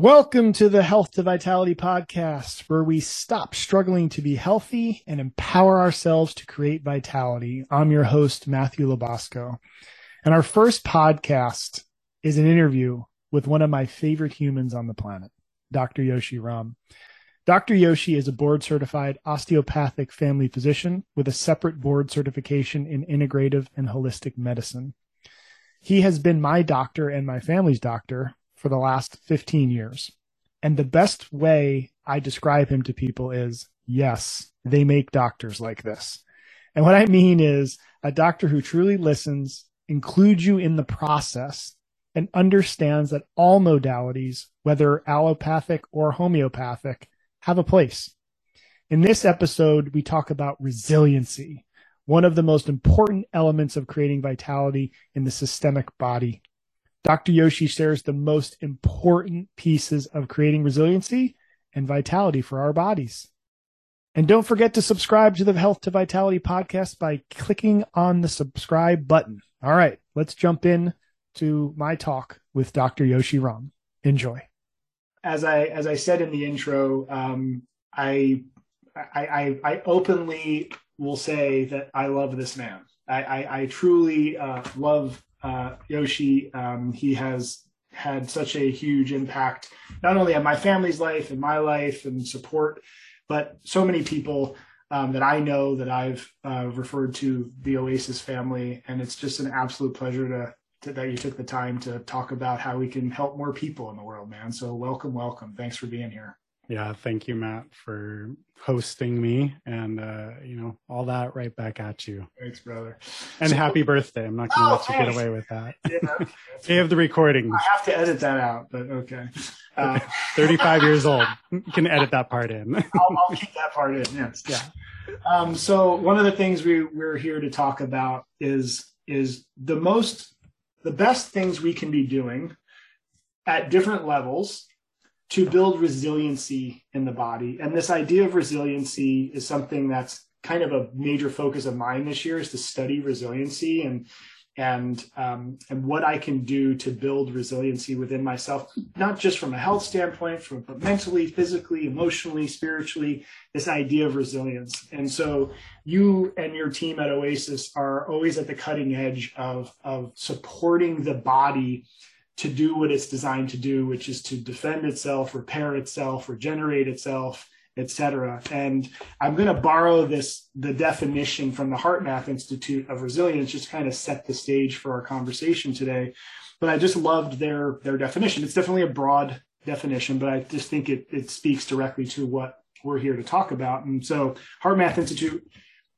Welcome to the Health to Vitality podcast, where we stop struggling to be healthy and empower ourselves to create vitality. I'm your host, Matthew Labasco. And our first podcast is an interview with one of my favorite humans on the planet, Dr. Yoshi Rahm. Dr. Yoshi is a board certified osteopathic family physician with a separate board certification in integrative and holistic medicine. He has been my doctor and my family's doctor for the last 15 years. And the best way I describe him to people is yes, they make doctors like this. And what I mean is a doctor who truly listens, includes you in the process, and understands that all modalities, whether allopathic or homeopathic, have a place. In this episode, we talk about resiliency, one of the most important elements of creating vitality in the systemic body. Dr. Yoshi shares the most important pieces of creating resiliency and vitality for our bodies. And don't forget to subscribe to the Health to Vitality podcast by clicking on the subscribe button. All right, let's jump in to my talk with Dr. Yoshi Rahm. Enjoy. As I as I said in the intro, um, I, I I openly will say that I love this man. I, I, I truly uh, love uh, Yoshi. Um, he has had such a huge impact, not only on my family's life and my life and support, but so many people um, that I know that I've uh, referred to the Oasis family. And it's just an absolute pleasure to, to, that you took the time to talk about how we can help more people in the world, man. So welcome, welcome. Thanks for being here. Yeah, thank you, Matt, for hosting me and uh, you know all that right back at you. Thanks, brother. And so, happy birthday! I'm not going to oh, let thanks. you get away with that. Yeah, you have the recording. I have to edit that out, but okay. Uh, 35 years old. You can edit that part in. I'll, I'll, keep that part in. Yes. Yeah. Um, so one of the things we we're here to talk about is is the most the best things we can be doing at different levels to build resiliency in the body. And this idea of resiliency is something that's kind of a major focus of mine this year is to study resiliency and and um, and what I can do to build resiliency within myself, not just from a health standpoint, from but mentally, physically, emotionally, spiritually. This idea of resilience, and so you and your team at Oasis are always at the cutting edge of of supporting the body to do what it's designed to do, which is to defend itself, repair itself, regenerate itself, etc. And I'm going to borrow this the definition from the HeartMath Institute of Resilience, just kind of set the stage for our conversation today. But I just loved their their definition. It's definitely a broad definition, but I just think it it speaks directly to what we're here to talk about. And so HeartMath Institute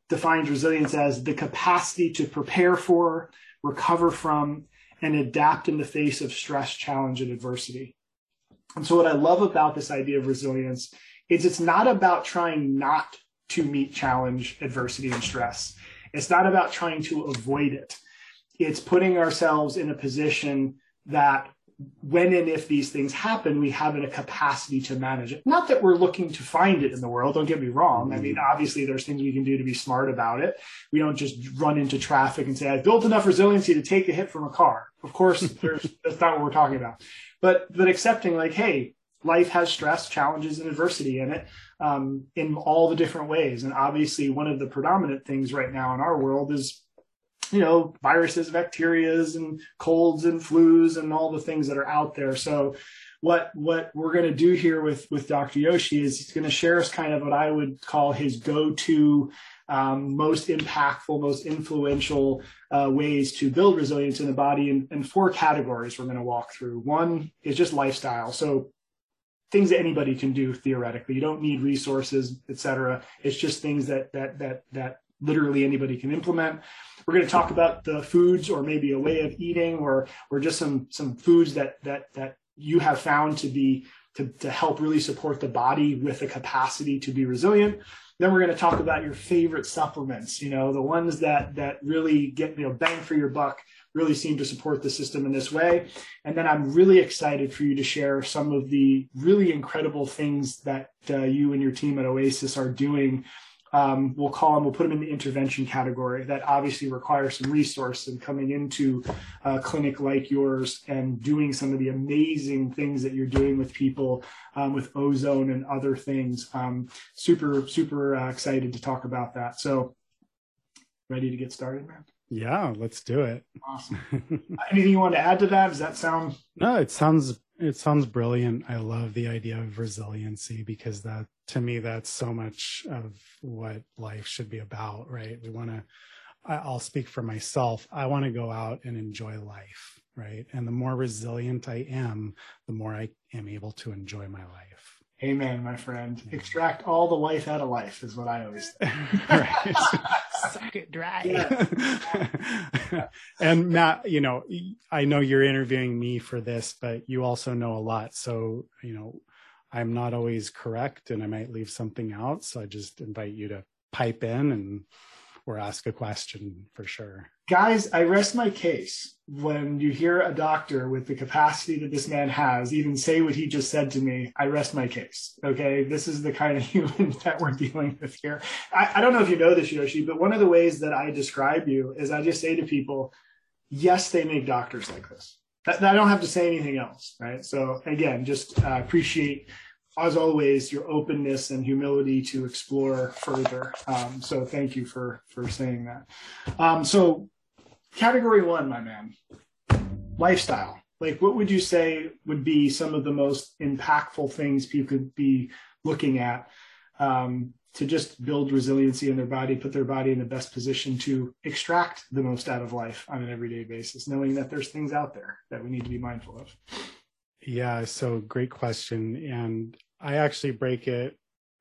defines resilience as the capacity to prepare for, recover from, and adapt in the face of stress, challenge, and adversity. And so, what I love about this idea of resilience is it's not about trying not to meet challenge, adversity, and stress. It's not about trying to avoid it. It's putting ourselves in a position that when and if these things happen, we have a capacity to manage it. Not that we're looking to find it in the world, don't get me wrong. I mean, mm-hmm. obviously, there's things we can do to be smart about it. We don't just run into traffic and say, I built enough resiliency to take a hit from a car. Of course, that's not what we're talking about. But, but accepting, like, hey, life has stress, challenges, and adversity in it um, in all the different ways. And obviously, one of the predominant things right now in our world is you know, viruses, bacterias, and colds and flus and all the things that are out there. So what what we're going to do here with with Dr. Yoshi is he's going to share us kind of what I would call his go-to um, most impactful, most influential uh, ways to build resilience in the body, and four categories we're going to walk through. One is just lifestyle, so things that anybody can do theoretically. You don't need resources, et cetera. It's just things that that that that literally anybody can implement. We're going to talk about the foods or maybe a way of eating or or just some some foods that that that you have found to be to, to help really support the body with the capacity to be resilient. Then we're going to talk about your favorite supplements, you know, the ones that that really get, you know, bang for your buck, really seem to support the system in this way. And then I'm really excited for you to share some of the really incredible things that uh, you and your team at Oasis are doing um, we'll call them, we'll put them in the intervention category that obviously requires some resource and coming into a clinic like yours and doing some of the amazing things that you're doing with people um, with ozone and other things. Um, super, super uh, excited to talk about that. So, ready to get started, man? Yeah, let's do it. Awesome. Anything you want to add to that? Does that sound? No, it sounds it sounds brilliant. I love the idea of resiliency because that to me that's so much of what life should be about, right? We want to I'll speak for myself. I want to go out and enjoy life, right? And the more resilient I am, the more I am able to enjoy my life. Amen, my friend. Extract all the life out of life is what I always say. Suck it dry. Yeah. and Matt, you know, I know you're interviewing me for this, but you also know a lot. So, you know, I'm not always correct and I might leave something out. So I just invite you to pipe in and or ask a question for sure. Guys, I rest my case when you hear a doctor with the capacity that this man has even say what he just said to me. I rest my case. Okay. This is the kind of human that we're dealing with here. I, I don't know if you know this, Yoshi, but one of the ways that I describe you is I just say to people, yes, they make doctors like this. I don't have to say anything else. Right. So again, just uh, appreciate as always, your openness and humility to explore further. Um, so thank you for for saying that. Um, so category one, my man, lifestyle. Like, what would you say would be some of the most impactful things people could be looking at um, to just build resiliency in their body, put their body in the best position to extract the most out of life on an everyday basis, knowing that there's things out there that we need to be mindful of? Yeah, so great question. And I actually break it.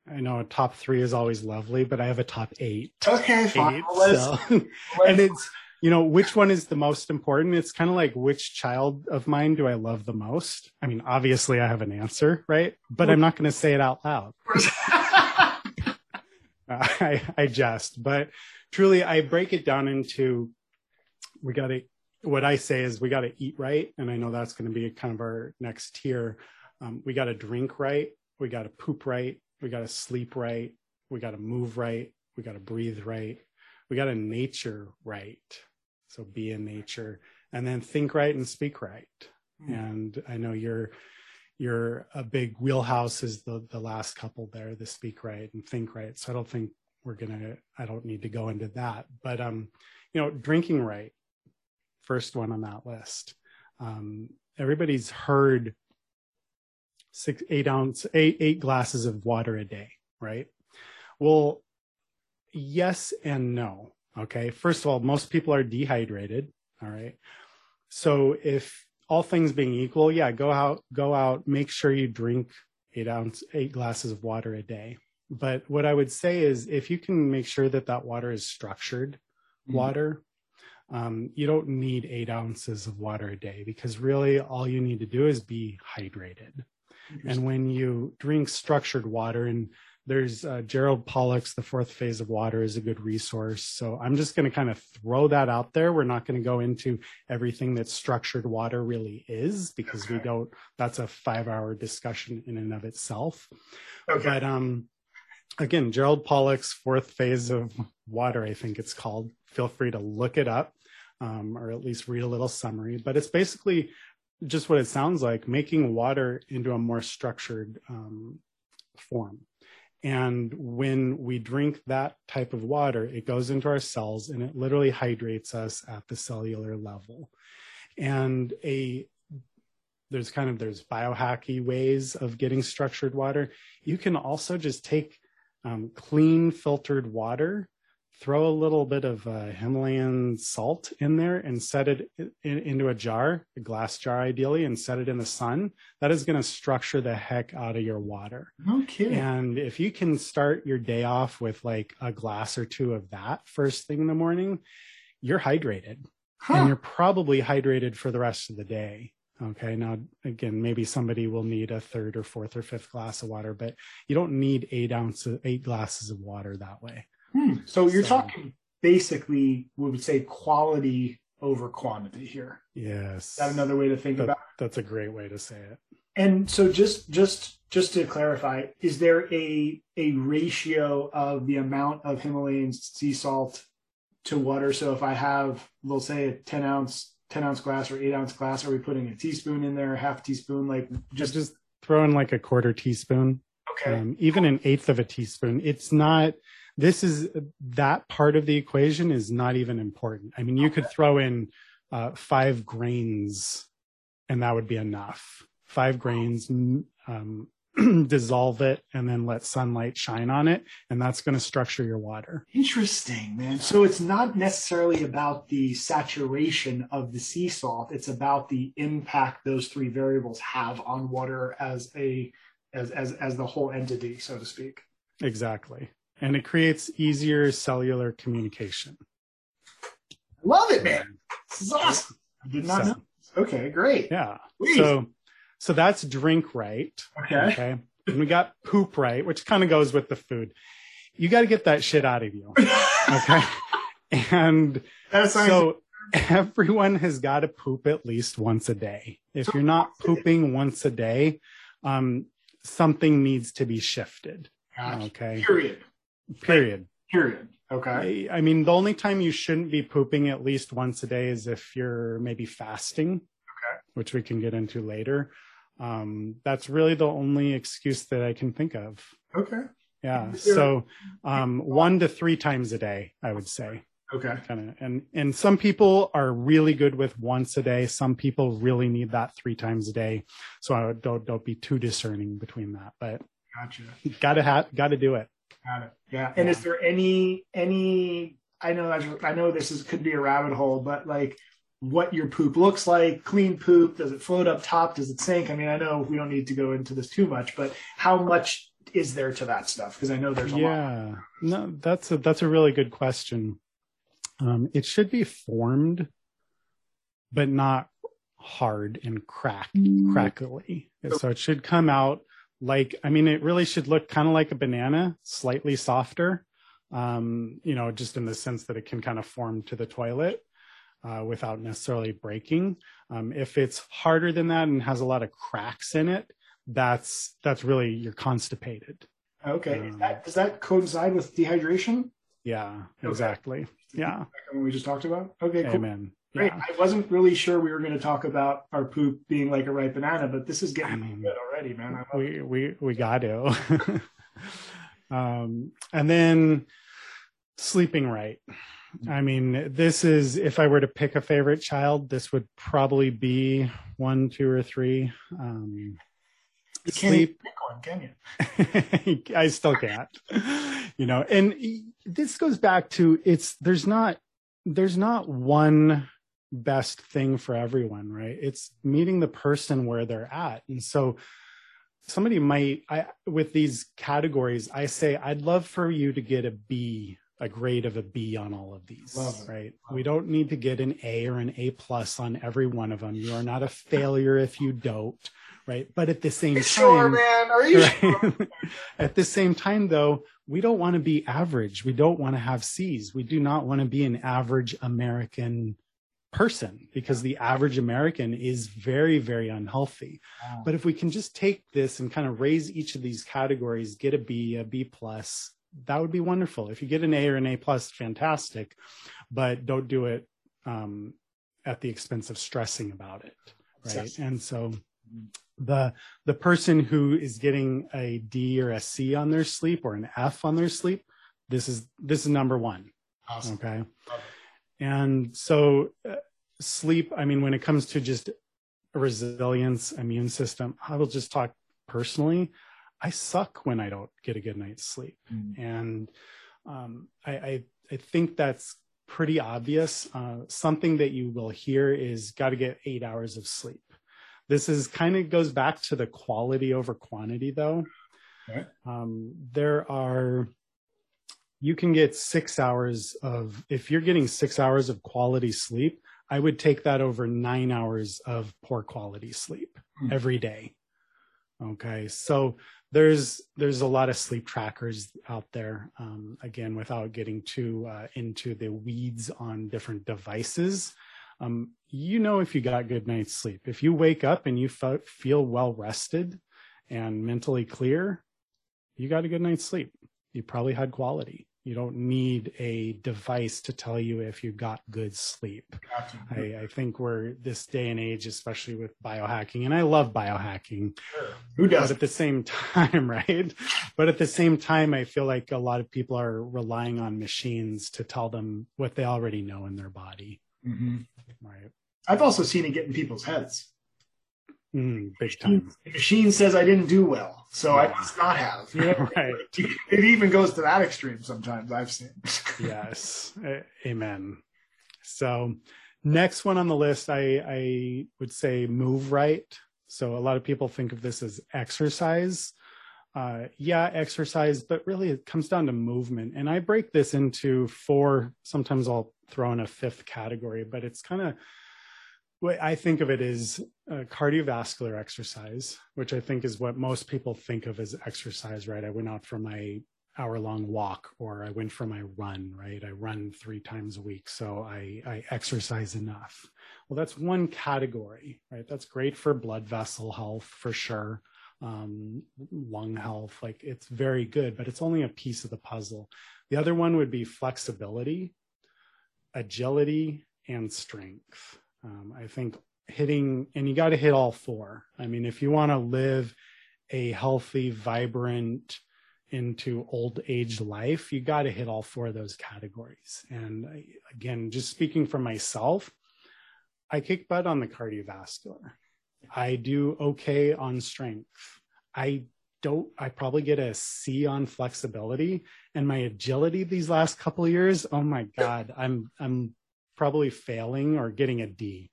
I know a top three is always lovely, but I have a top eight. Okay, fine. Eight, so, and it's, you know, which one is the most important? It's kind of like which child of mine do I love the most? I mean, obviously I have an answer, right? But I'm not going to say it out loud. I, I jest, but truly I break it down into we got to what I say is we got to eat right. And I know that's going to be kind of our next tier. Um, we got to drink right. We got to poop right. We got to sleep right. We got to move right. We got to breathe right. We got to nature right. So be in nature and then think right and speak right. Mm. And I know you're, you're a big wheelhouse is the, the last couple there, the speak right and think right. So I don't think we're going to, I don't need to go into that, but, um, you know, drinking right first one on that list. Um, everybody's heard six, eight ounce, eight, eight glasses of water a day, right? Well, yes and no. Okay. First of all, most people are dehydrated. All right. So if all things being equal, yeah, go out, go out, make sure you drink eight ounce, eight glasses of water a day. But what I would say is if you can make sure that that water is structured mm-hmm. water, um, you don't need eight ounces of water a day because really all you need to do is be hydrated. And when you drink structured water, and there's uh, Gerald Pollack's The Fourth Phase of Water is a good resource. So I'm just going to kind of throw that out there. We're not going to go into everything that structured water really is because okay. we don't, that's a five hour discussion in and of itself. Okay. But, um, again, Gerald Pollack's Fourth Phase of Water, I think it's called. Feel free to look it up um, or at least read a little summary. But it's basically just what it sounds like making water into a more structured um, form. And when we drink that type of water, it goes into our cells and it literally hydrates us at the cellular level. And a there's kind of there's biohacky ways of getting structured water. You can also just take um, clean filtered water throw a little bit of uh, Himalayan salt in there and set it in, into a jar, a glass jar ideally, and set it in the sun. That is going to structure the heck out of your water. Okay. And if you can start your day off with like a glass or two of that first thing in the morning, you're hydrated. Huh. And you're probably hydrated for the rest of the day. Okay. Now, again, maybe somebody will need a third or fourth or fifth glass of water, but you don't need eight ounces, eight glasses of water that way. Hmm. So you're so, talking basically, we would say quality over quantity here. Yes. Is that another way to think that, about it? That's a great way to say it. And so just just just to clarify, is there a a ratio of the amount of Himalayan sea salt to water? So if I have, we'll say a 10 ounce 10 ounce glass or eight ounce glass, are we putting a teaspoon in there, a half teaspoon, like just just throw in like a quarter teaspoon. Okay. Um, even an eighth of a teaspoon. It's not this is that part of the equation is not even important. I mean, you could throw in uh, five grains and that would be enough. Five grains, um, dissolve it, and then let sunlight shine on it, and that's going to structure your water. Interesting, man. So it's not necessarily about the saturation of the sea salt; it's about the impact those three variables have on water as a as as as the whole entity, so to speak. Exactly, and it creates easier cellular communication. I Love it, man. This is awesome. I did not so, know. Okay, great. Yeah. Please. So so that's drink right. Okay. Okay. And we got poop right, which kind of goes with the food. You got to get that shit out of you. Okay. and so everyone has got to poop at least once a day. If you're not pooping once a day, um, something needs to be shifted. Gotcha. Okay. Period. Period. Period. Okay. I mean, the only time you shouldn't be pooping at least once a day is if you're maybe fasting. Okay. Which we can get into later. Um, that's really the only excuse that I can think of. Okay. Yeah. So, um, one to three times a day, I would say. Okay. Kind of, and and some people are really good with once a day. Some people really need that three times a day. So I would, don't don't be too discerning between that. But gotcha. Gotta have gotta do it. Got it. Yeah. And yeah. is there any any? I know I know this is could be a rabbit hole, but like what your poop looks like, clean poop, does it float up top, does it sink? I mean, I know we don't need to go into this too much, but how much is there to that stuff? Because I know there's a lot. yeah. lot. No, that's a that's a really good question. Um, it should be formed, but not hard and crack crackly. So it should come out like I mean, it really should look kind of like a banana, slightly softer. Um, you know, just in the sense that it can kind of form to the toilet uh, without necessarily breaking. Um, if it's harder than that and has a lot of cracks in it, that's that's really you're constipated. Okay, um, that, does that coincide with dehydration? Yeah, exactly. Okay. Yeah, we just talked about. Okay, cool. Amen. Great. Yeah. I wasn't really sure we were going to talk about our poop being like a ripe banana, but this is getting I mean, good already, man. we we we got to. um, and then sleeping right. I mean, this is if I were to pick a favorite child, this would probably be one, two, or three. Um, you can't sleep. pick one, can you? I still can't. You know, and this goes back to it's there's not there's not one best thing for everyone, right? It's meeting the person where they're at, and so somebody might I with these categories, I say I'd love for you to get a B a grade of a B on all of these, right? We don't need to get an A or an A plus on every one of them. You are not a failure if you don't, right? But at the same time, sure, man, are you right? sure? at the same time, though, we don't want to be average. We don't want to have C's. We do not want to be an average American person because the average American is very, very unhealthy. Wow. But if we can just take this and kind of raise each of these categories, get a B, a B plus, that would be wonderful. If you get an A or an A plus, fantastic, but don't do it um, at the expense of stressing about it, right? And so the the person who is getting a D or a C on their sleep or an F on their sleep, this is this is number one. Awesome. Okay, and so uh, sleep. I mean, when it comes to just resilience, immune system, I will just talk personally. I suck when I don't get a good night's sleep. Mm. And um, I, I, I, think that's pretty obvious. Uh, something that you will hear is got to get eight hours of sleep. This is kind of goes back to the quality over quantity, though. Okay. Um, there are, you can get six hours of, if you're getting six hours of quality sleep, I would take that over nine hours of poor quality sleep mm. every day. Okay. So there's there's a lot of sleep trackers out there um, again without getting too uh, into the weeds on different devices um, you know if you got good night's sleep. If you wake up and you fe- feel well rested and mentally clear, you got a good night's sleep. You probably had quality. You don't need a device to tell you if you got good sleep. Gotcha. I, I think we're this day and age, especially with biohacking, and I love biohacking, Sure. Who doesn't? at the same time, right? But at the same time, I feel like a lot of people are relying on machines to tell them what they already know in their body, Mhm. right? I've also seen it get in people's heads. Mm, big time. The machine says I didn't do well, so I must not have. You know? Right. It even goes to that extreme sometimes. I've seen. yes amen so next one on the list i i would say move right so a lot of people think of this as exercise uh yeah exercise but really it comes down to movement and i break this into four sometimes i'll throw in a fifth category but it's kind of what i think of it as cardiovascular exercise which i think is what most people think of as exercise right i went out for my hour long walk or I went for my run, right? I run three times a week. So I, I exercise enough. Well, that's one category, right? That's great for blood vessel health for sure. Um, lung health, like it's very good, but it's only a piece of the puzzle. The other one would be flexibility, agility, and strength. Um, I think hitting, and you got to hit all four. I mean, if you want to live a healthy, vibrant, into old age life, you got to hit all four of those categories. And I, again, just speaking for myself, I kick butt on the cardiovascular. I do okay on strength. I don't, I probably get a C on flexibility and my agility these last couple years. Oh my God, I'm, I'm probably failing or getting a D.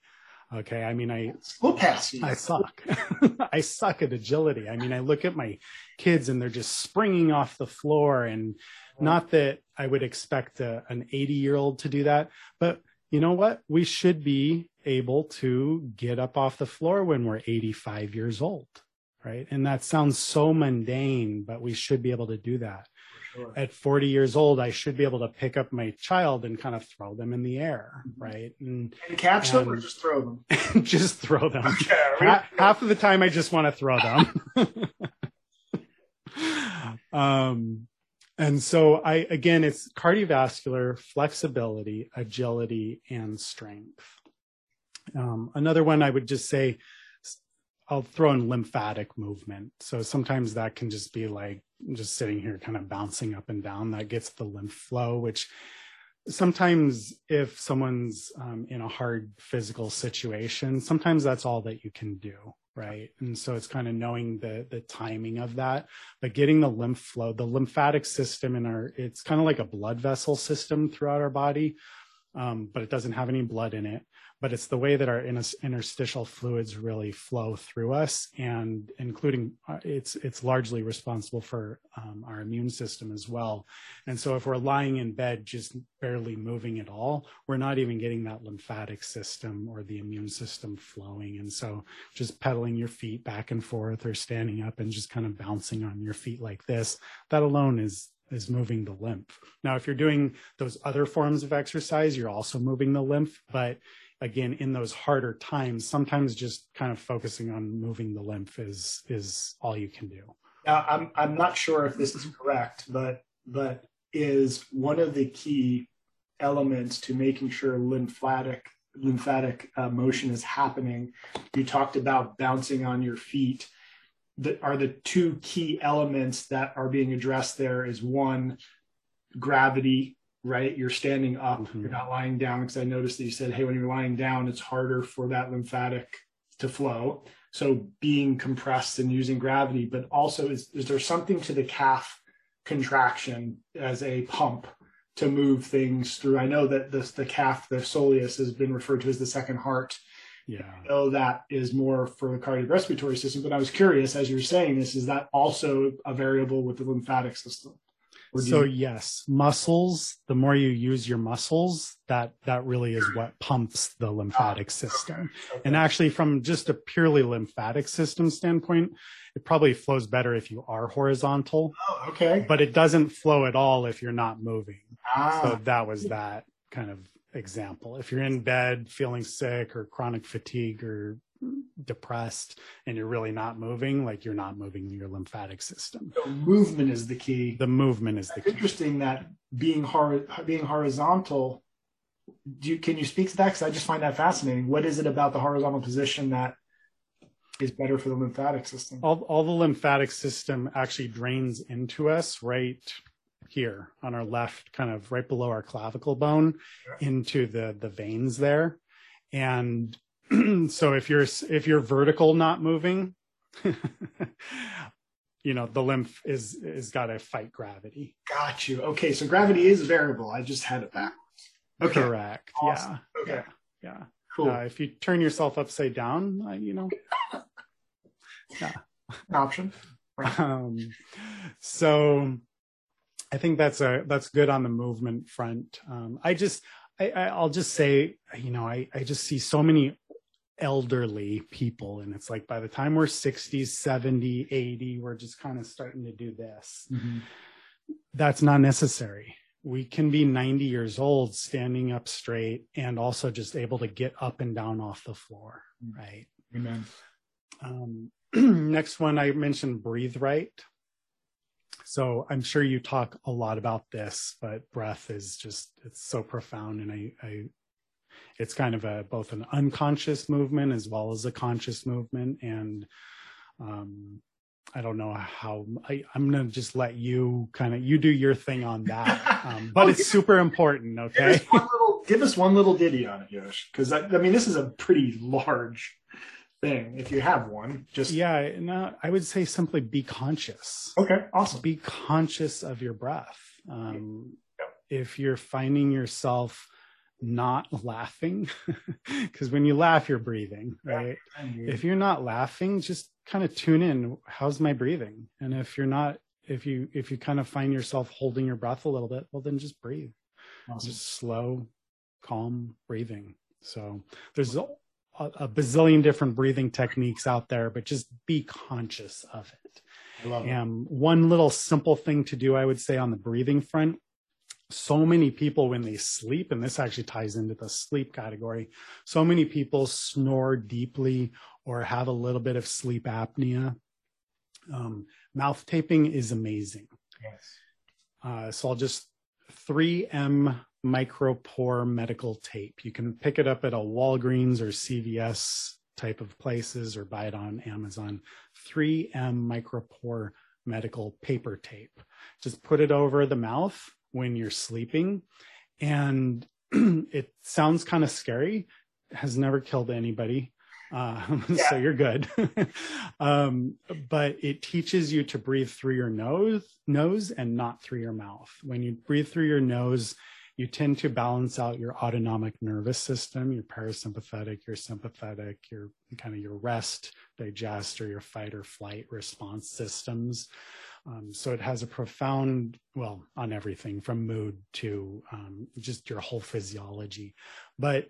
Okay. I mean, I. I suck. I suck at agility. I mean, I look at my kids and they're just springing off the floor. And not that I would expect a, an 80 year old to do that, but you know what? We should be able to get up off the floor when we're 85 years old. Right. And that sounds so mundane, but we should be able to do that. Sure. At 40 years old, I should be able to pick up my child and kind of throw them in the air. Mhm. Right. And And catch them or just throw them. just throw them Okay. Ha- half of the time I just want to throw them. um, and so I, again, it's cardiovascular, flexibility, agility, and strength. Um, another one I would just say, I'll throw in lymphatic movement. So sometimes that can just be like just sitting here kind of bouncing up and down. That gets the lymph flow, which sometimes if someone's um, in a hard physical situation, sometimes that's all that you can do. Right. And so it's kind of knowing the the timing of that, but getting the lymph flow, the lymphatic system in our, it's kind of like a blood vessel system throughout our body, um, but it doesn't have any blood in it but it's the way that our interstitial fluids really flow through us and including uh, it's it's largely responsible for um, our immune system as well. And so if we're lying in bed just barely moving at all we're not even getting that lymphatic system or the immune system flowing. And so just pedaling your feet back and forth or standing up and just kind of bouncing on your feet like this that alone is is moving the lymph. Now if you're doing those other forms of exercise you're also moving the lymph but again in those harder times sometimes just kind of focusing on moving the lymph is is all you can do Now, I'm I'm not sure if this is correct, but but is one of the key elements to making sure lymphatic lymphatic uh, motion is happening. You talked about bouncing on your feet. That are the two key elements that are being addressed. There is one gravity, right? You're standing up, Mhm. you're not lying down. Because I noticed that you said, hey, when you're lying down, it's harder for that lymphatic to flow. So being compressed and using gravity, but also is, is there something to the calf contraction as a pump to move things through? I know that this, the calf, the soleus has been referred to as the second heart. yeah know that is more for the cardiorespiratory system, but I was curious as you're saying this, is that also a variable with the lymphatic system? So you- yes muscles the more you use your muscles that that really is what pumps the lymphatic system Okay. and actually from just a purely lymphatic system standpoint it probably flows better if you are horizontal oh, okay. but it doesn't flow at all if you're not moving Ah, so that was that kind of example. If you're in bed feeling sick or chronic fatigue or depressed and you're really not moving, like you're not moving your lymphatic system. So movement is the key. The movement is the key. Interesting that being hor- being horizontal. Do you, can you speak to that? Because I just find that fascinating. What is it about the horizontal position that is better for the lymphatic system? All, all the lymphatic system actually drains into us right here on our left, kind of right below our clavicle bone, Yeah. into the the veins there, and so if you're if you're vertical not moving you know the lymph is is got to fight gravity Got you. Okay, so gravity is variable. I just had it backwards. Okay, correct Awesome. okay, yeah yeah cool. uh, if you turn yourself upside down uh, you know yeah. Option. um so i think that's a that's good on the movement front um i just I, I i'll just say you know i i just see so many elderly people. And it's like by the time we're 60 70 80 we're just kind of starting to do this. That's not necessary. We can be 90 years old standing up straight and also just able to get up and down off the floor right? Amen. um, next one I mentioned breathe right. So I'm sure you talk a lot about this, but breath is just it's so profound, and I, I it's kind of a both an unconscious movement as well as a conscious movement, and um, I don't know how I, I'm gonna just let you kind of you do your thing on that, um, but it's super important. Give Okay. us one little, give us one little ditty on it, Yosh, because I, I mean this is a pretty large thing. If you have one, just Yeah, no, I would say simply be conscious. Okay, awesome. be conscious of your breath. Um, If you're finding yourself not laughing, because when you laugh, you're breathing, right? If you're not laughing, just kind of tune in. How's my breathing? And if you're not, if you if you kind of find yourself holding your breath a little bit, well, then just breathe. Awesome. Just slow, calm breathing. So there's a, a bazillion different breathing techniques out there, but just be conscious of it. I love it. Um, one little simple thing to do, I would say, on the breathing front. So many people, when they sleep, and this actually ties into the sleep category, so many people snore deeply or have a little bit of sleep apnea. Um, mouth taping is amazing. Yes. Uh, so I'll just 3M micropore medical tape. You can pick it up at a Walgreens or CVS type of places or buy it on Amazon. 3M micropore medical paper tape. Just put it over the mouth when you're sleeping. And it sounds kind of scary, has never killed anybody. Uh, Yeah. So you're good. um, but it teaches you to breathe through your nose, nose and not through your mouth. When you breathe through your nose, you tend to balance out your autonomic nervous system, your parasympathetic, your sympathetic, your kind of your rest, digest, or your fight or flight response systems. Um, so it has a profound, well, on everything from mood to um, just your whole physiology. But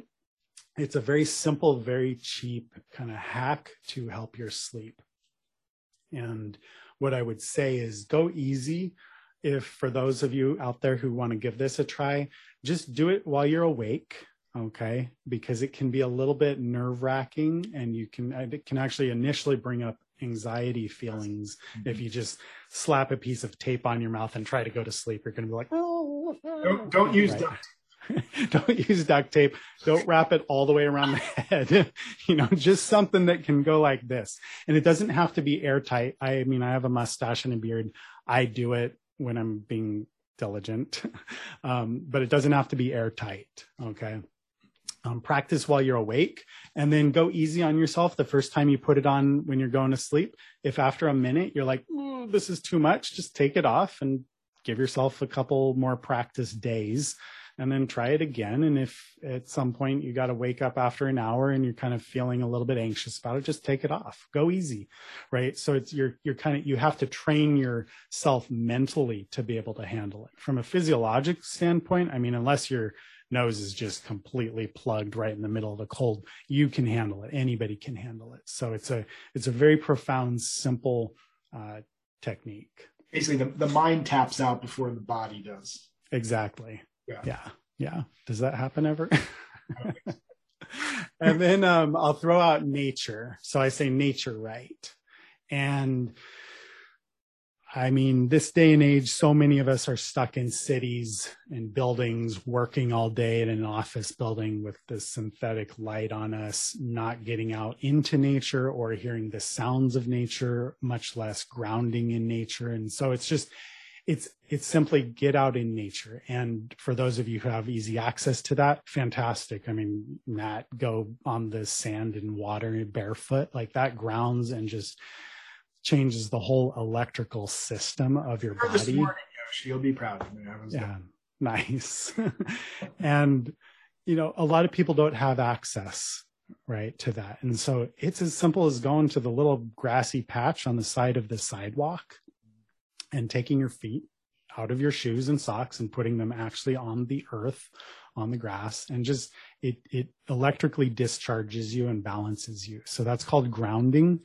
it's a very simple, very cheap kind of hack to help your sleep. And what I would say is go easy. If for those of you out there who want to give this a try, just do it while you're awake. Okay. Because it can be a little bit nerve wracking and you can, it can actually initially bring up anxiety feelings. If you just slap a piece of tape on your mouth and try to go to sleep, you're going to be like, oh, Don't, don't use Right. duct. don't use duct tape. Don't wrap it all the way around the head. you know, just something that can go like this. And it doesn't have to be airtight. I mean, I have a mustache and a beard. I do it when I'm being diligent, um, but it doesn't have to be airtight. Okay. Um, practice while you're awake and then go easy on yourself the first time you put it on when you're going to sleep. If after a minute you're like, this is too much, just take it off and give yourself a couple more practice days and then try it again. And if at some point you got to wake up after an hour and you're kind of feeling a little bit anxious about it, just take it off. Go easy, right? So it's you're you're kind of you have to train yourself mentally to be able to handle it. From a physiologic standpoint, I mean, unless your nose is just completely plugged right in the middle of the cold, you can handle it. Anybody can handle it. So it's a it's a very profound, simple uh, technique. Basically, the, the mind taps out before the body does. Exactly. Yeah. Yeah. Yeah. Does that happen ever? and then um, I'll throw out nature. So I say nature right. And I mean, this day and age, so many of us are stuck in cities and buildings, working all day in an office building with the synthetic light on us, not getting out into nature or hearing the sounds of nature, much less grounding in nature. And so it's just, it's it's simply get out in nature and for those of you who have easy access to that fantastic i mean matt go on the sand and water barefoot like that grounds and just changes the whole electrical system of your body. morning, you'll be proud of me. Yeah nice. And you know a lot of people don't have access right to that. And so it's as simple as going to the little grassy patch on the side of the sidewalk and taking your feet out of your shoes and socks and putting them actually on the earth on the grass and just it it electrically discharges you and balances you. So that's called grounding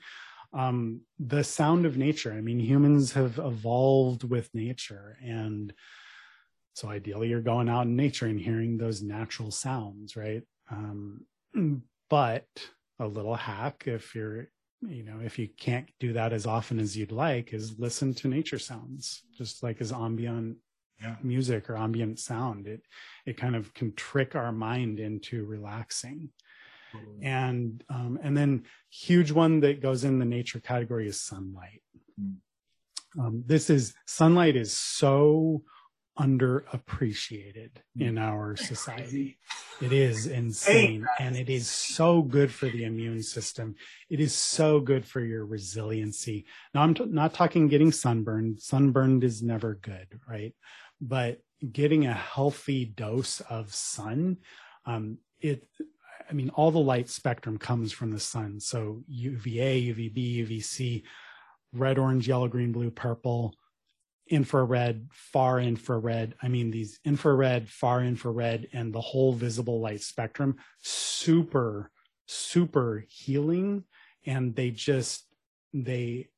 um, the sound of nature i mean humans have evolved with nature and so ideally you're going out in nature and hearing those natural sounds right um, but a little hack if you're you know, if you can't do that as often as you'd like, is listen to nature sounds, just like as ambient yeah. music or ambient sound. It it kind of can trick our mind into relaxing. Mm-hmm. And um, and then huge one that goes in the nature category is sunlight. Mm. Um, this is sunlight is so underappreciated mm. in our society. It is insane and it is so good for the immune system. It is so good for your resiliency. Now, I'm t- not talking getting sunburned. Sunburned is never good, right? But getting a healthy dose of sun, um, it, I mean, all the light spectrum comes from the sun. So UVA, UVB, UVC, red, orange, yellow, green, blue, purple, infrared, far infrared. I mean, these infrared, far infrared, and the whole visible light spectrum, super, super healing. And they just, they,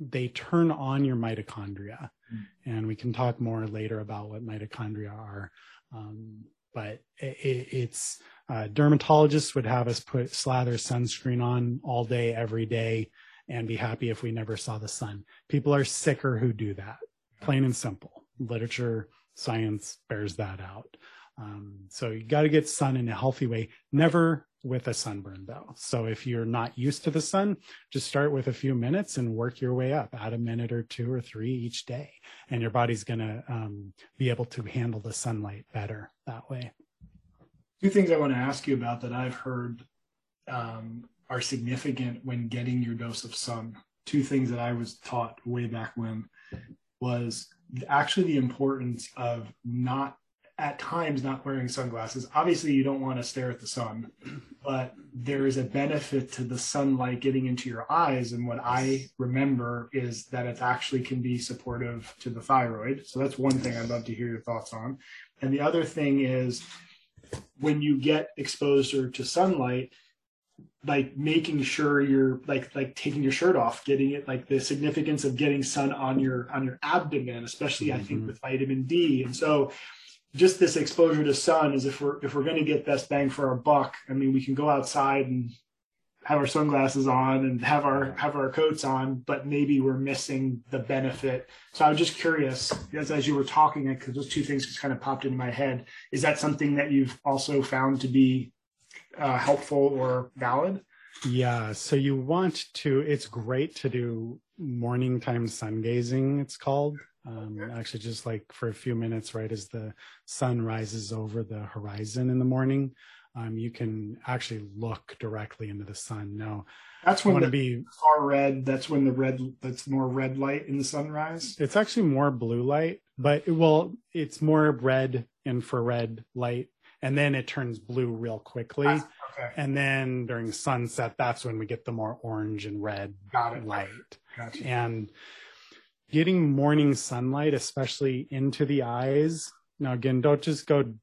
they turn on your mitochondria. Mm. And we can talk more later about what mitochondria are. Um, but it, it's, uh, dermatologists would have us put slather sunscreen on all day, every day, and be happy if we never saw the sun. People are sicker who do that plain and simple. Literature, science bears that out. Um, so you got to get sun in a healthy way, never with a sunburn though. So if you're not used to the sun, just start with a few minutes and work your way up, add a minute or two or three each day. And your body's going to um, be able to handle the sunlight better that way. Two things I want to ask you about that I've heard um, are significant when getting your dose of sun. Two things that I was taught way back when was actually the importance of not at times not wearing sunglasses. Obviously, you don't want to stare at the sun, but there is a benefit to the sunlight getting into your eyes. And what I remember is that it actually can be supportive to the thyroid. So that's one thing I'd love to hear your thoughts on. And the other thing is when you get exposure to sunlight, like making sure you're like like taking your shirt off getting it like the significance of getting sun on your on your abdomen especially mm-hmm. i think mm-hmm. with vitamin d and so just this exposure to sun is if we're if we're going to get best bang for our buck i mean we can go outside and have our sunglasses on and have our have our coats on but maybe we're missing the benefit so i was just curious as, as you were talking because those two things just kind of popped into my head is that something that you've also found to be uh, helpful or valid? Yeah. So you want to, it's great to do morning time sun gazing, it's called. Um, actually, just like for a few minutes, right as the sun rises over the horizon in the morning, um, you can actually look directly into the sun. No, that's when the be far red. That's when the red. That's more red light in the sunrise. It's actually more blue light, but it, well, it's more red infrared light and then it turns blue real quickly. Okay. And then during sunset, that's when we get the more orange and red light. Gotcha. And getting morning sunlight, especially into the eyes. Now, again, don't just go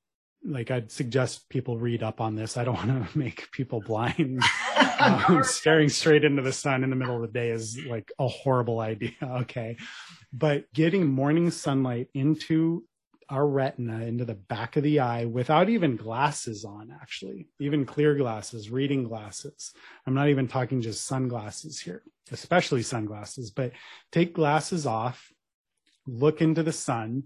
like I'd suggest people read up on this. I don't want to make people blind. um, staring straight into the sun in the middle of the day is like a horrible idea. Okay. But getting morning sunlight into our retina into the back of the eye without even glasses on, actually, even clear glasses, reading glasses. I'm not even talking just sunglasses here, especially sunglasses, but take glasses off, look into the sun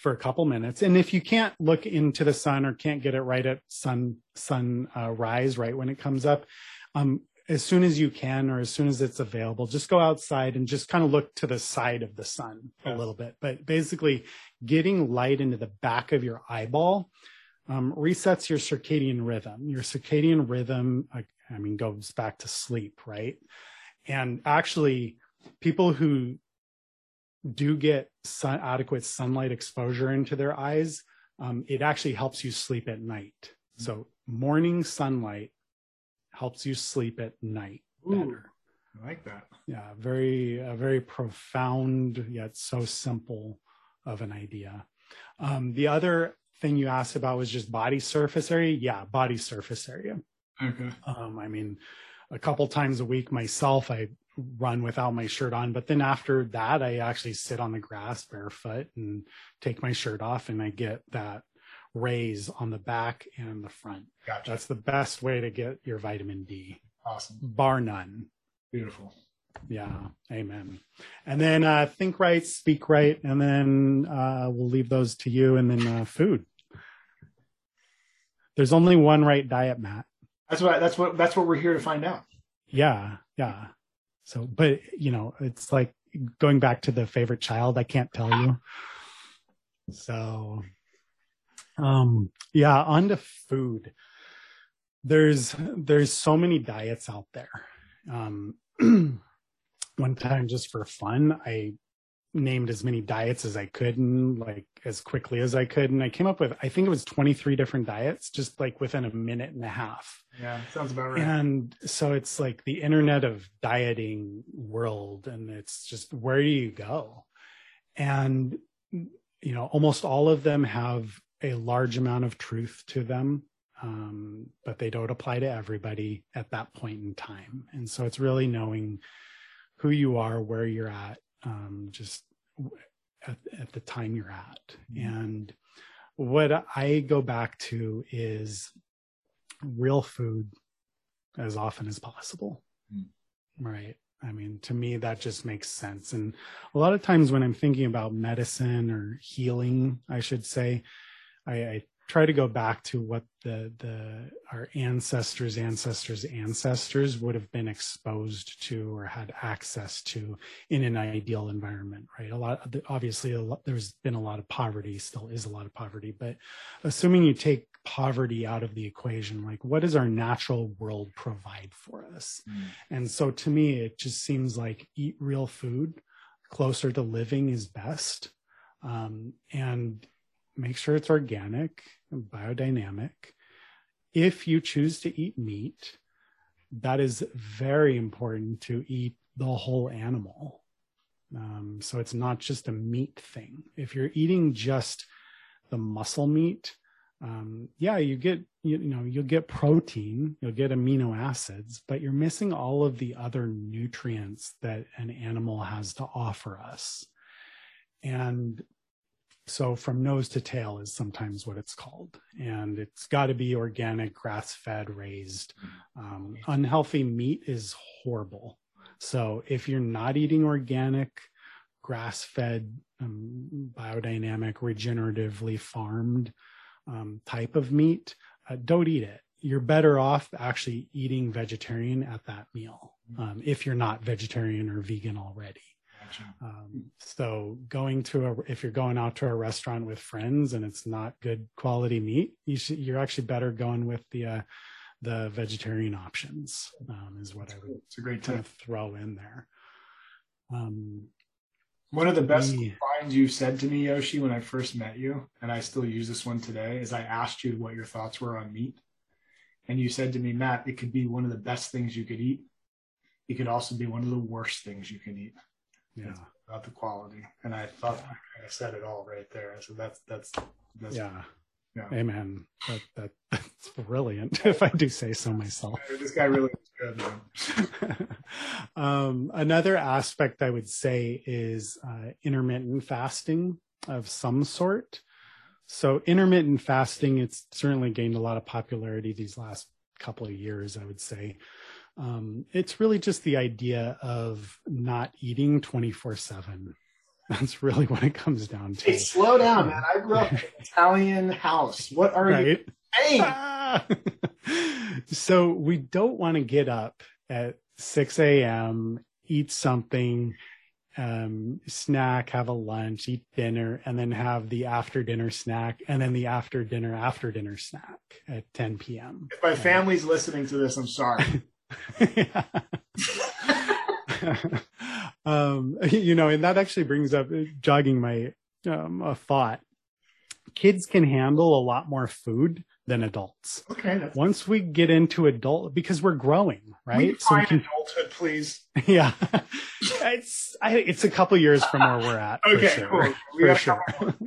for a couple minutes. And if you can't look into the sun or can't get it right at sun, sun uh, rise, right when it comes up, um, as soon as you can or as soon as it's available, just go outside and just kind of look to the side of the sun a little bit. But basically, getting light into the back of your eyeball um, resets your circadian rhythm. Your circadian rhythm, I, I mean, goes back to sleep, right? And actually, people who do get sun, adequate sunlight exposure into their eyes, um, it actually helps you sleep at night. So morning sunlight helps you sleep at night Ooh, better. I like that. Yeah, very, a very profound yet so simple of an idea. Um, the other thing you asked about was just body surface area. Yeah, body surface area. Okay. Um, I mean, a couple times a week myself, I run without my shirt on, but then after that, I actually sit on the grass barefoot and take my shirt off, and I get that rays on the back and the front. Gotcha. That's the best way to get your vitamin D, awesome. bar none. Beautiful. Yeah, amen. And then uh, think right, speak right, and then uh, we'll leave those to you. And then uh, food. There's only one right diet, Matt. That's what that's what that's what we're here to find out. Yeah, yeah. So, but you know, it's like going back to the favorite child. I can't tell you. So, um, yeah, on to food. There's there's so many diets out there. Um, one time, just for fun, I named as many diets as I could and like as quickly as I could, and I came up with I think it was 23 different diets, just like within a minute and a half. Yeah, sounds about right. And so it's like the internet of dieting world, and it's just where do you go? And you know, almost all of them have a large amount of truth to them, um, but they don't apply to everybody at that point in time. And so it's really knowing who you are, where you're at, um, just at, at, the time you're at. Mm-hmm. And what I go back to is real food as often as possible. Mm. Right. I mean, to me, that just makes sense. And a lot of times when I'm thinking about medicine or healing, I should say, I, I try to go back to what the the our ancestors ancestors ancestors would have been exposed to or had access to in an ideal environment right? A lot obviously a lot, there's been a lot of poverty still is a lot of poverty but assuming you take poverty out of the equation like what does our natural world provide for us? Mm. and so to me it just seems like eat real food closer to living is best. Um, and make sure it's organic and biodynamic. If you choose to eat meat, that is very important to eat the whole animal. Um, so it's not just a meat thing. If you're eating just the muscle meat, um, yeah, you get you, you know you'll get protein, you'll get amino acids, but you're missing all of the other nutrients that an animal has to offer us. And so from nose to tail is sometimes what it's called. And it's got to be organic, grass fed, raised. Um, unhealthy meat is horrible. So if you're not eating organic, grass fed, um, biodynamic, regeneratively farmed um, type of meat, uh, don't eat it. You're better off actually eating vegetarian at that meal um, if you're not vegetarian or vegan already. Um, so going to a, if you're going out to a restaurant with friends and it's not good quality meat, you should, you're actually better going with the, uh, the vegetarian options, um, is what I would it's a great kind of throw in there. Um, one of the best lines you said to me, Yoshi, when I first met you, and I still use this one today, is I asked you what your thoughts were on meat. And you said to me, Matt, it could be one of the best things you could eat. It could also be one of the worst things you can eat yeah about the quality and i thought i said it all right there so that's that's, that's yeah yeah. Amen. That, that, that's brilliant, if I do say so myself. This guy really is good. um, another aspect I would say is uh, intermittent fasting of some sort. so intermittent fasting, it's certainly gained a lot of popularity these last couple of years, I would say. Um, it's really just the idea of not eating 24 7. That's really what it comes down to. Hey, slow down, man. I grew up in an Italian house. What are right? you saying? Ah! so we don't want to get up at 6 a.m., eat something, um, snack, have a lunch, eat dinner, and then have the after dinner snack, and then the after dinner, after dinner snack at 10 p.m. If my family's listening to this, I'm sorry. um, you know, and that actually brings up jogging my um, a thought. Kids can handle a lot more food than adults. Okay, Once we get into adult, because we're growing, we right? So we can, adulthood, please. yeah, it's I, it's a couple years from where we're at. for Okay, sure. cool. For sure. come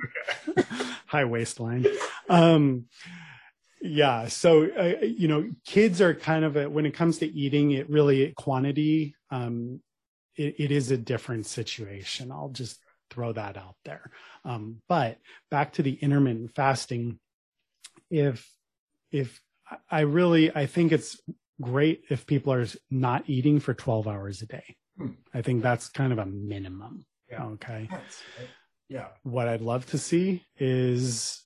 High waistline. Um, yeah. So, uh, you know, kids are kind of a, when it comes to eating, it really quantity, um, it, it is a different situation. I'll just throw that out there. Um, but back to the intermittent fasting, if, if I really, I think it's great if people are not eating for 12 hours a day. Hmm. I think that's kind of a minimum. Yeah. Okay Yeah. what I'd love to see is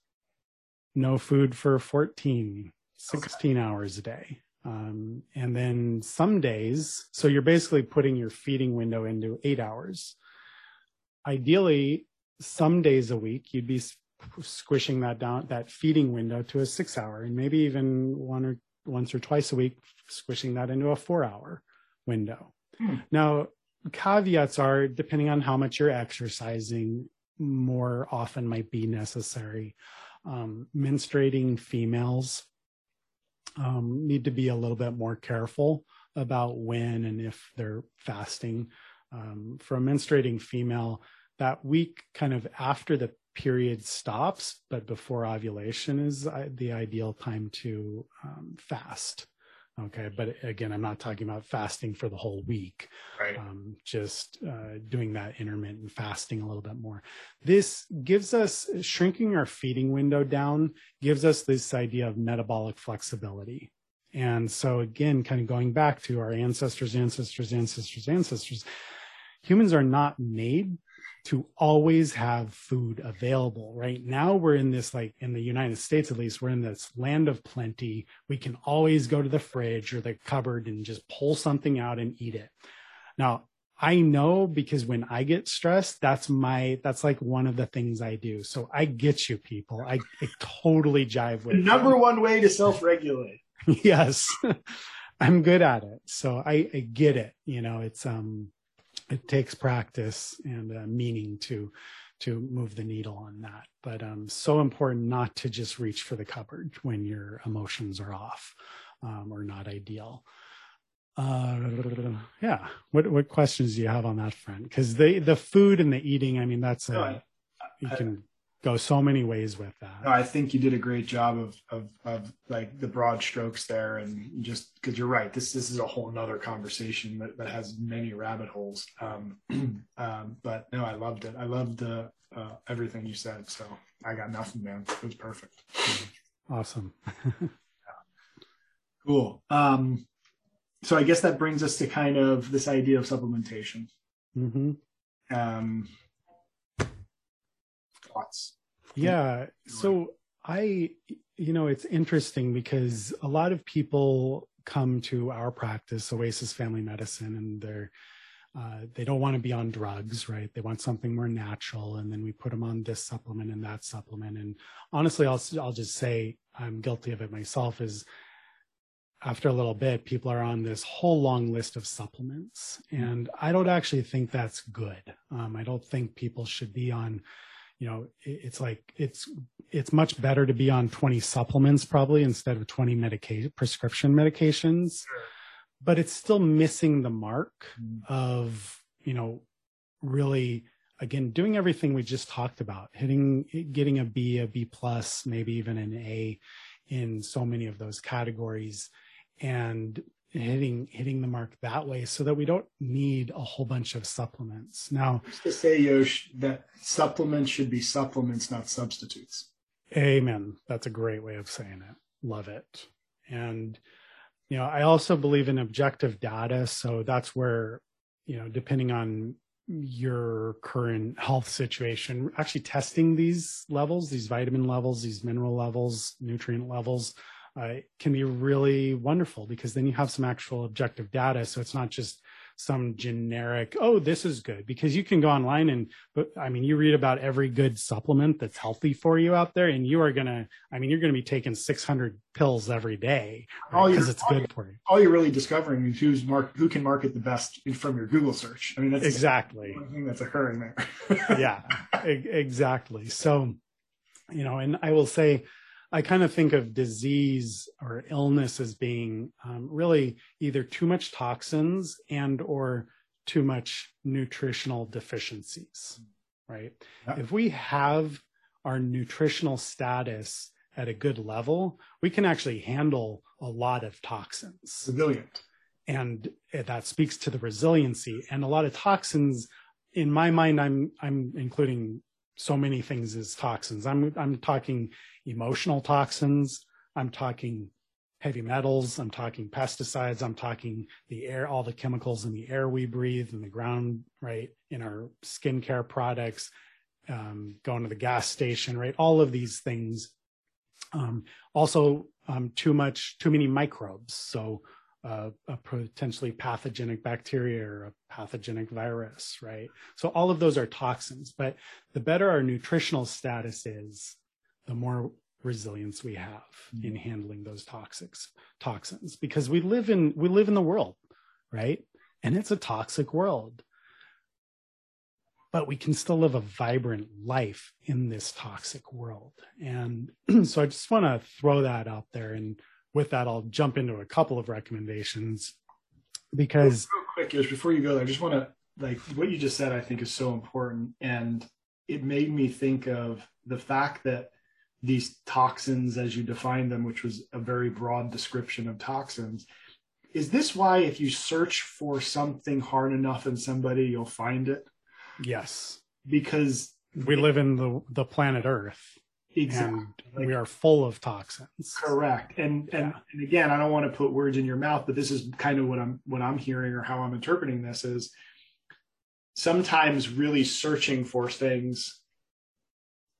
no food for 14, 16 hours a day. Um, and then some days, so you're basically putting your feeding window into eight hours. Ideally, some days a week, you'd be squishing that down, that feeding window to a six hour, and maybe even one or once or twice a week, squishing that into a four hour window. Hmm. Now, caveats are depending on how much you're exercising, more often might be necessary. Um, menstruating females um, need to be a little bit more careful about when and if they're fasting. Um, for a menstruating female, that week kind of after the period stops, but before ovulation is uh, the ideal time to um, fast. Okay, but again, I'm not talking about fasting for the whole week Right. um, just uh, doing that intermittent fasting a little bit more. This gives us shrinking our feeding window down, gives us this idea of metabolic flexibility. And so, again, kind of going back to our ancestors, ancestors, ancestors, ancestors, humans are not made to always have food available. Right now, we're in this, like in the United States at least, we're in this land of plenty. We can always go to the fridge or the cupboard and just pull something out and eat it. Now, I know because when I get stressed, that's my that's like one of the things I do. So I get you people. I, I totally jive with you. number one way to self-regulate. yes. I'm good at it. So I, I get it. You know, it's um it takes practice and uh, meaning to to move the needle on that. But um so important not to just reach for the cupboard when your emotions are off um, or not ideal. Uh, yeah. What what questions do you have on that front? Because the the food and the eating, I mean, that's No, a, I- you can go so many ways with that. No, I think you did a great job of of of like the broad strokes there, and just because you're right, this this is a whole nother conversation that, that has many rabbit holes. Um, um, but no, I loved it. I loved uh, uh, everything you said. So I got nothing, man. It was perfect. Awesome. Cool. Um, so I guess that brings us to kind of this idea of supplementation. hmm Um, thoughts? Yeah. So I, you know, it's interesting because a lot of people come to our practice, Oasis Family Medicine, and they're, uh, they don't want to be on drugs, right? They want something more natural, and then we put them on this supplement and that supplement. And honestly, I'll I'll just say I'm guilty of it myself. Is after a little bit, people are on this whole long list of supplements, and I don't actually think that's good. Um, I don't think people should be on you know it- it's like it's it's much better to be on 20 supplements probably instead of 20 medication prescription medications. But it's still missing the mark Mm. of you know really again doing everything we just talked about hitting getting a b a b plus maybe even an a in so many of those categories. And hitting hitting the mark that way so that we don't need a whole bunch of supplements now Just to say, Yosh, that supplements should be supplements, not substitutes. Amen. That's a great way of saying it. Love it. And, you know, I also believe in objective data. So that's where, you know, depending on your current health situation, actually testing these levels, these vitamin levels, these mineral levels, nutrient levels, uh, can be really wonderful because then you have some actual objective data. So it's not just some generic, oh, this is good, because you can go online and, but I mean, you read about every good supplement that's healthy for you out there, and you are gonna, I mean, you're gonna be taking 600 pills every day because right? it's good for you. All you're really discovering is who's mark, who can market the best from your Google search. I mean, that's exactly one thing that's occurring there. yeah, exactly. So, you know, and I will say, I kind of think of disease or illness as being um, really either too much toxins and or too much nutritional deficiencies, right? Yeah. If we have our nutritional status at a good level, we can actually handle a lot of toxins. Resilient. And that speaks to the resiliency. And a lot of toxins, in my mind, I'm I'm including so many things as toxins. I'm I'm talking emotional toxins. I'm talking heavy metals. I'm talking pesticides. I'm talking the air, all the chemicals in the air we breathe, in the ground, right, in our skincare products, um, going to the gas station, right, all of these things. Um, also, um, too much, too many microbes. So uh, a potentially pathogenic bacteria or a pathogenic virus, right? So all of those are toxins, but the better our nutritional status is, the more resilience we have mm-hmm. in handling those toxics toxins because we live in we live in the world right and it's a toxic world but we can still live a vibrant life in this toxic world and so i just want to throw that out there and with that, I'll jump into a couple of recommendations because real, quick, is before you go there, I just want to like what you just said. I think is so important, and it made me think of the fact that these toxins, as you define them, which was a very broad description of toxins. Is this why, if you search for something hard enough in somebody, you'll find it? Yes, because we live in the the planet Earth Exactly. And we are full of toxins. Correct. And and, and again, I don't want to put words in your mouth, but this is kind of what I'm what I'm hearing or how I'm interpreting this is sometimes really searching for things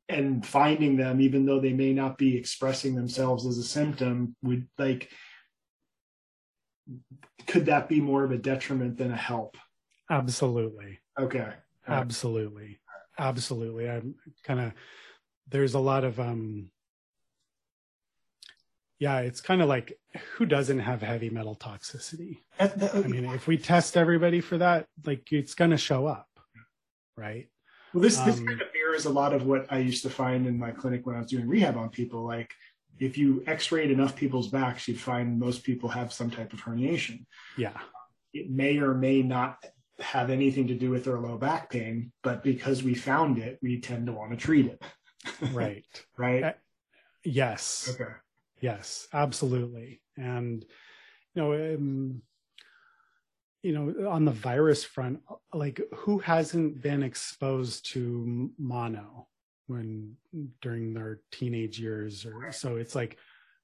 and finding them even though they may not be expressing themselves as a symptom would like could that be more of a detriment than a help absolutely okay absolutely absolutely i'm kind of there's a lot of um yeah it's kind of like who doesn't have heavy metal toxicity? I mean if we test everybody for that like it's going to show up right? Well this this um, kind of mirrors a lot of what i used to find in my clinic when i was doing rehab on people. Like if you x-rayed enough people's backs you'd find most people have some type of herniation. Yeah. It may or may not have anything to do with their low back pain but because we found it we tend to want to treat it right. Right? Uh, yes. Okay. Yes absolutely. And you know um, you know on the virus front like who hasn't been exposed to mono when during their teenage years or so? It's like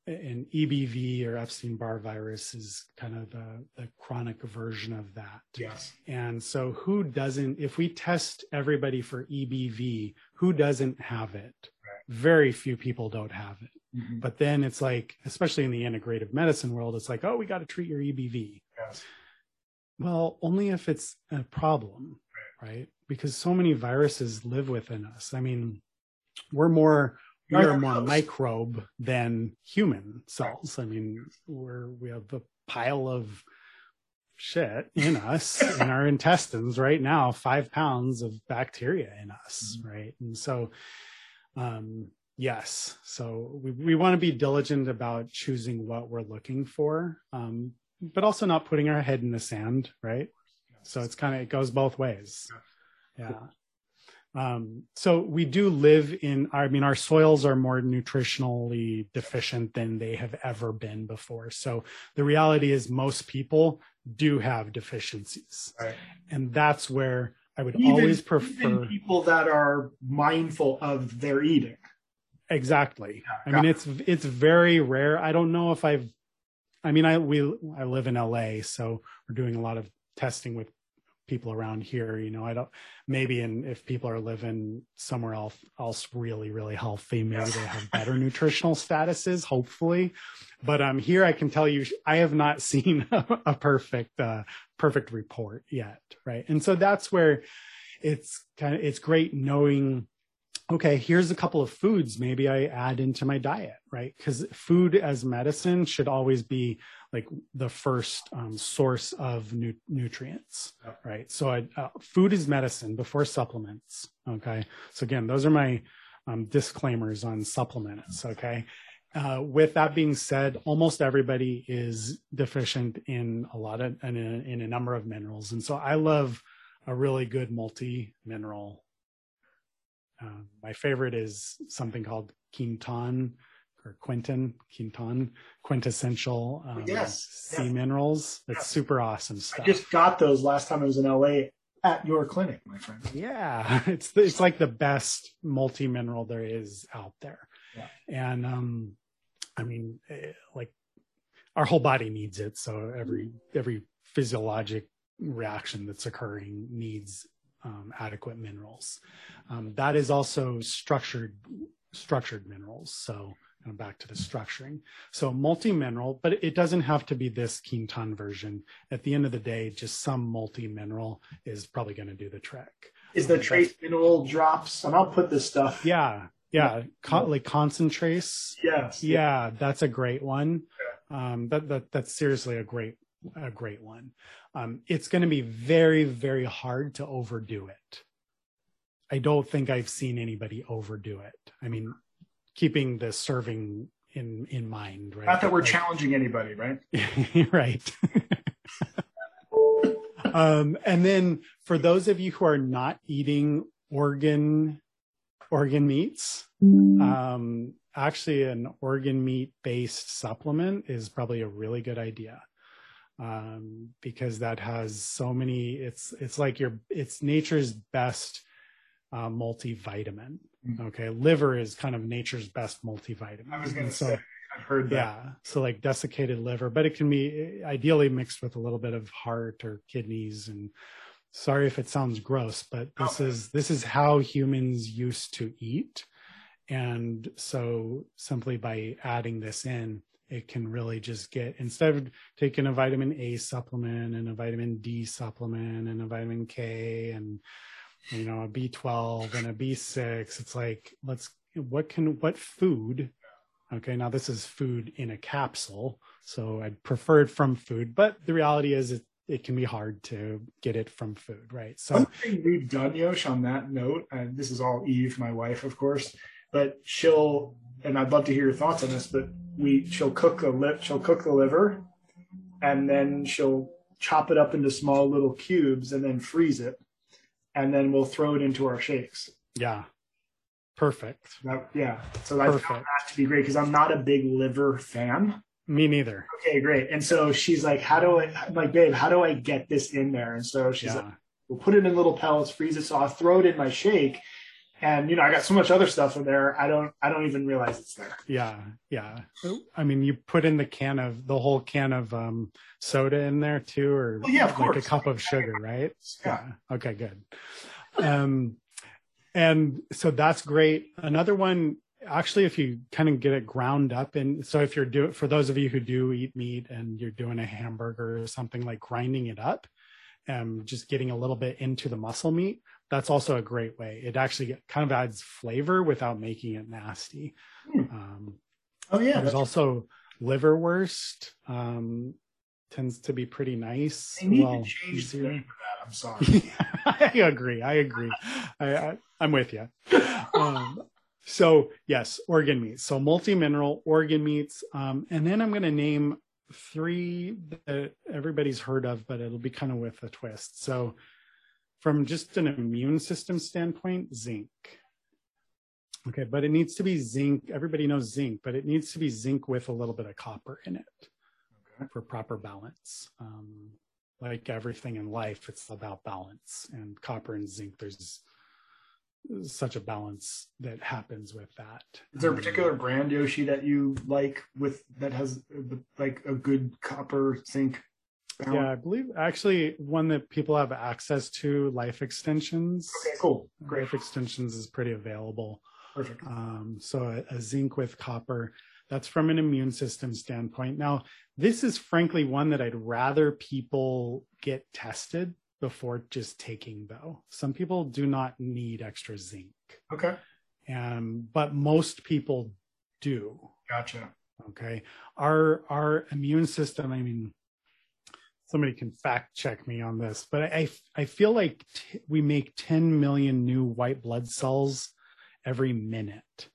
an EBV or Epstein Barr virus is kind of the, the, chronic version of that. Yes. And so, who doesn't, if we test everybody for EBV, who doesn't have it? Right. Very few people don't have it. Mm-hmm. But then it's like, especially in the integrative medicine world, it's like, oh, we got to treat your EBV. Yes. Well, only if it's a problem, right. right? Because so many viruses live within us. I mean, we're more we are more microbe than human cells. I mean, we're we have a pile of shit in us in our intestines right now, five pounds of bacteria in us, mm-hmm. right? And so, um, yes, so we we want to be diligent about choosing what we're looking for, um, but also not putting our head in the sand, right? So it's kind of it goes both ways. Yeah. Um, so we do live in, I mean, our soils are more nutritionally deficient than they have ever been before. So the reality is most people do have deficiencies. Right. And that's where I would even, always prefer people that are mindful of their eating. exactly. Yeah, I mean, it's it's very rare. I don't know if I've. I mean, I we I live in LA, so we're doing a lot of testing with people around here. You know, I don't maybe and if people are living somewhere else else really really healthy, maybe they have better nutritional statuses. Hopefully, but um, here I can tell you, I have not seen a, a perfect uh, perfect report yet, right? And so that's where it's kind of it's great knowing okay, here's a couple of foods maybe I add into my diet, right? Because food as medicine should always be like the first um, source of nu- nutrients, right? So I, uh, food is medicine before supplements. Okay. So again, those are my um, disclaimers on supplements. Okay. Uh, with that being said, almost everybody is deficient in a lot of in a, in a number of minerals, and so I love a really good multi mineral uh, my favorite is something called quinton or quinton, quinton, quintessential um, yes, sea yes. minerals. It's Yes. super awesome stuff. I just got those last time I was in LA at your clinic, my friend. yeah, it's the, it's like the best multi mineral there is out there, Yeah. and um, I mean, eh, like our whole body needs it. So every every physiologic reaction that's occurring needs um, adequate minerals. Um, that is also structured structured minerals. So kind of back to the structuring. So multi-mineral, but it doesn't have to be this quinton version. At the end of the day, just some multi-mineral is probably going to do the trick. Is the trace mineral drops? And I'll put this stuff. Yeah, yeah, Con- like concentrates. Yes. Yeah, that's a great one. Um, that, that that's seriously a great a great one. Um, it's going to be very very hard to overdo it. I don't think I've seen anybody overdo it. I mean, keeping the serving in in mind, right? Not that we're Like- challenging anybody, right? right. um, and then for those of you who are not eating organ organ meats, um, actually an organ meat based supplement is probably a really good idea um, because that has so many. It's it's like your it's nature's best uh, multivitamin. Mhm. Okay, liver is kind of nature's best multivitamin. I was going to so- say, I've heard that. yeah. So like desiccated liver, but it can be ideally mixed with a little bit of heart or kidneys. And sorry if it sounds gross, but this No. is this is how humans used to eat. And so simply by adding this in, it can really just get instead of taking a vitamin A supplement and a vitamin D supplement and a vitamin K and you know a B12 and a B6, it's like let's what can what food Okay, now this is food in a capsule, so I'd prefer it from food, but the reality is it, it can be hard to get it from food, right? So One thing we've done, Yosh, on that note, and this is all Eve, my wife, of course, but she'll, and I'd love to hear your thoughts on this, but we, she'll cook the lip, she'll cook the liver, and then she'll chop it up into small little cubes and then freeze it, and then we'll throw it into our shakes. yeah, perfect. That, yeah, so I found Perfect. that to be great because I'm not a big liver fan. Me neither. Okay, great. And so she's like, "How do I?" I'm like, "Babe, how do I get this in there?" And so she's like. We'll put it in little pellets, freeze it. So I'll throw it in my shake. And you know, I got so much other stuff in there. I don't, I don't even realize it's there. yeah, yeah. I mean, you put in the can of the whole can of um, soda in there too, or Well, yeah, of like a cup of sugar, right? Yeah. Okay, good. Um, and so that's great. Another one, actually, if you kind of get it ground up, and so if you're doing, for those of you who do eat meat and you're doing a hamburger or something like grinding it up, um, just getting a little bit into the muscle meat, that's also a great way. It actually kind of adds flavor without making it nasty. Hmm. Um, Oh yeah, there's also liverwurst. Um, tends to be pretty nice. they need Well, to change the name of that. I'm sorry. I agree. I agree. I, I, I'm with you. Um, so yes, organ meats. So multi-mineral organ meats. Um, and then I'm going to name three that everybody's heard of, but it'll be kind of with a twist. So from just an immune system standpoint, zinc. Okay, but it needs to be zinc. Everybody knows zinc, but it needs to be zinc with a little bit of copper in it Okay. for proper balance. Um, like everything in life, it's about balance. And copper and zinc, there's such a balance that happens with that. Is there a Um, particular brand Yoshi that you like with that has like a good copper zinc? Yeah, I believe actually one that people have access to, Life Extensions. Okay, cool. Great. Life Extensions is pretty available. Perfect. Um, so a, a zinc with copper. That's from an immune system standpoint. Now, this is frankly one that I'd rather people get tested before just taking, though. Some people do not need extra zinc, Okay. um, but most people do. Gotcha. Okay, our our immune system. I mean, somebody can fact check me on this, but I I feel like t- we make 10 million new white blood cells every minute.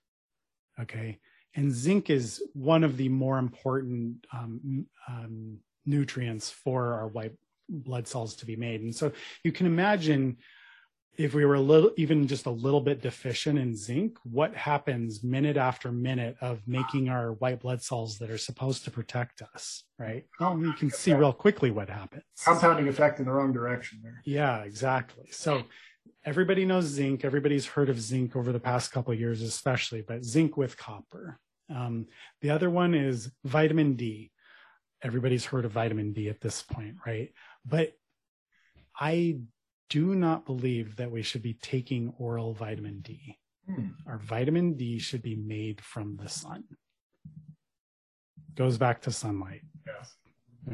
Okay, and zinc is one of the more important um, um, nutrients for our white blood cells to be made, and so you can imagine if we were a little even just a little bit deficient in zinc what happens minute after minute of making our white blood cells that are supposed to protect us right? Well you can see real quickly what happens. Compounding effect in the wrong direction there. yeah exactly. So everybody knows zinc. Everybody's heard of zinc over the past couple of years especially but zinc with copper. Um, the other one is vitamin d. Everybody's heard of vitamin d at this point right? But i do not believe that we should be taking oral vitamin d Hmm. our vitamin d should be made from the sun goes back to sunlight Yes.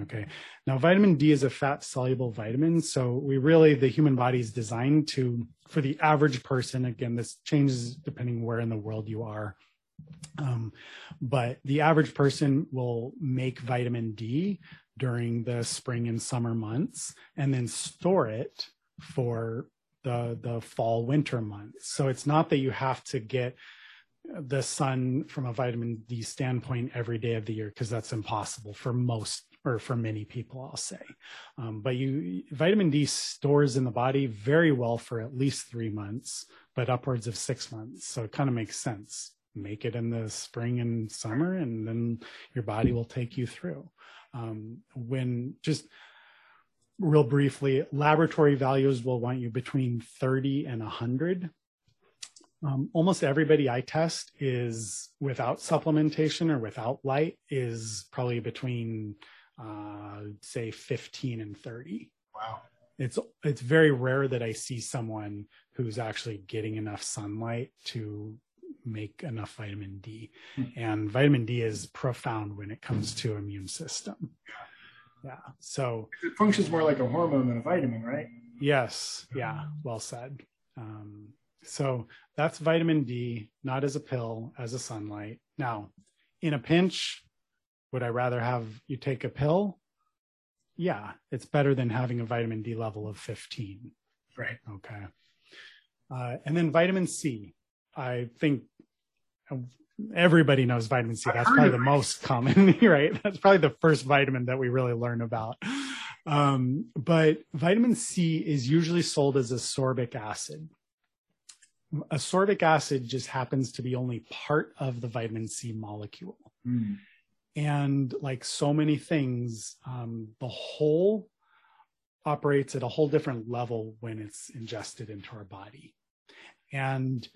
Okay. Now, vitamin D is a fat soluble vitamin. So, we really, the human body is designed to, for the average person, again, this changes depending where in the world you are. Um, but the average person will make vitamin D during the spring and summer months and then store it for the, the fall winter months. So, it's not that you have to get the sun from a vitamin D standpoint every day of the year because that's impossible for most or for many people, I'll say. Um, but you vitamin D stores in the body very well for at least three months, but upwards of six months. So it kind of makes sense. Make it in the spring and summer, and then your body will take you through. Um, when just real briefly, laboratory values will want you between 30 and 100 um, almost everybody I test is without supplementation or without light is probably between uh, say 15 and 30. Wow. It's it's very rare that I see someone who's actually getting enough sunlight to make enough vitamin D. Hmm. And vitamin D is profound when it comes to immune system. Yeah. So It functions more like a hormone than a vitamin, right? Yes. Yeah. Well said. Um, so that's vitamin D, not as a pill, as a sunlight. Now, in a pinch, would I rather have you take a pill? Yeah, it's better than having a vitamin D level of 15. Right. Okay. Uh, and then vitamin C. I think everybody knows vitamin C. That's probably the most common, right? That's probably the first vitamin that we really learn about. Um, but vitamin C is usually sold as ascorbic acid. Ascorbic acid just happens to be only part of the vitamin C molecule Hmm. and like so many things um, the whole operates at a whole different level when it's ingested into our body and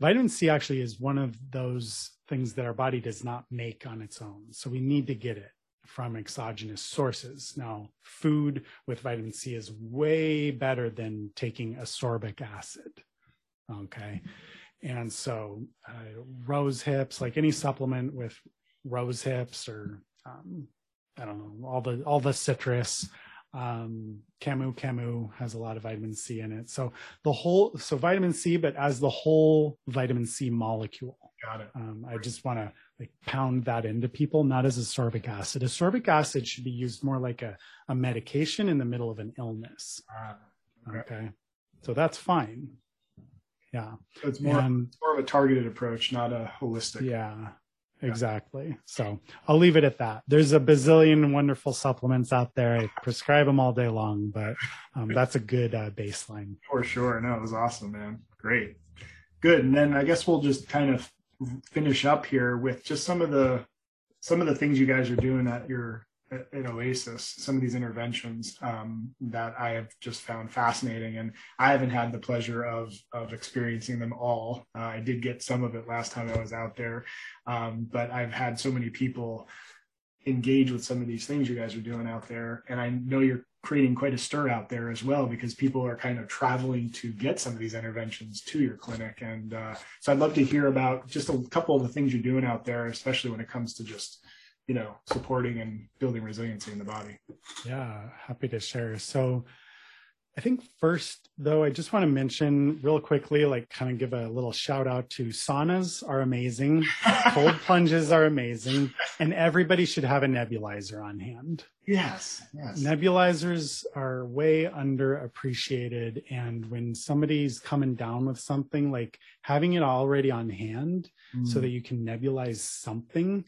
vitamin c actually is one of those things that our body does not make on its own so we need to get it from exogenous sources now food with vitamin c is way better than taking ascorbic acid okay and so uh, rose hips like any supplement with rose hips or um, I don't know all the all the citrus. Um, Camu Camu has a lot of vitamin C in it. So the whole so vitamin C, but as the whole vitamin C molecule. Got it. Um, I just want to like pound that into people, not as ascorbic acid. Ascorbic acid should be used more like a, a medication in the middle of an illness. Ah, Okay. Okay, so that's fine. Yeah, So it's more, and more of a targeted approach, not a holistic. Yeah, exactly. So I'll leave it at that. There's a bazillion wonderful supplements out there. I prescribe them all day long, but um, that's a good uh, baseline. For sure. No, it was awesome, man. Great. Good. And then I guess we'll just kind of finish up here with just some of the some of the things you guys are doing at your at, Oasis, some of these interventions um, that I have just found fascinating, and I haven't had the pleasure of of experiencing them all. Uh, I did get some of it last time I was out there, um, but I've had so many people engage with some of these things you guys are doing out there, and I know you're creating quite a stir out there as well because people are kind of traveling to get some of these interventions to your clinic. And uh, so i'd love to hear about just a couple of the things you're doing out there especially when it comes to just you know supporting and building resiliency in the body yeah happy to share so I think first, though, I just want to mention real quickly, like kind of give a little shout out to saunas are amazing, cold plunges are amazing, and everybody should have a nebulizer on hand. Yes, yes. Nebulizers are way underappreciated. And when somebody's coming down with something, like having it already on hand mm. so that you can nebulize something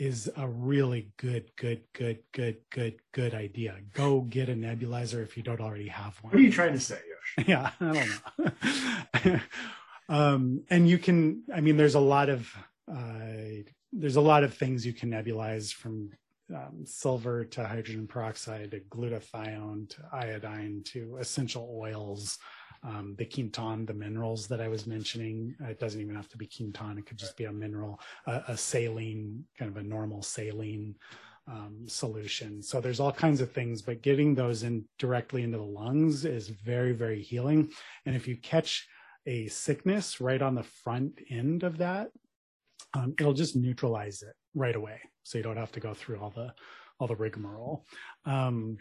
is a really good, good, good, good, good, good idea. Go get a nebulizer if you don't already have one. What are you trying to say, Yosh? Yeah, I don't know. um, and you can, I mean, there's a lot of uh, there's a lot of things you can nebulize from um, silver to hydrogen peroxide to glutathione to iodine to essential oils um, the quinton, the minerals that I was mentioning. It doesn't even have to be quinton; it could just be a mineral, a, a saline, kind of a normal saline um, solution. So there's all kinds of things, but getting those in directly into the lungs is very, very healing. And if you catch a sickness right on the front end of that, um, it'll just neutralize it right away. So you don't have to go through all the all the rigmarole. Um,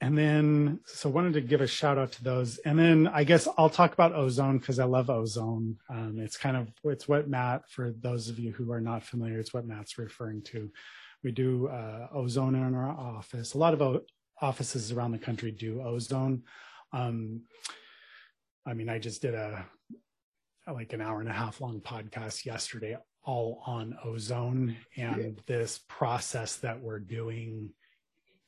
and then, so wanted to give a shout out to those. And then I guess I'll talk about ozone because I love ozone. Um, it's kind of, it's what Matt, for those of you who are not familiar, it's what Matt's referring to. We do uh, ozone in our office. A lot of o- offices around the country do ozone. Um, I mean, I just did a like an hour and a half long podcast yesterday all on ozone and yeah. this process that we're doing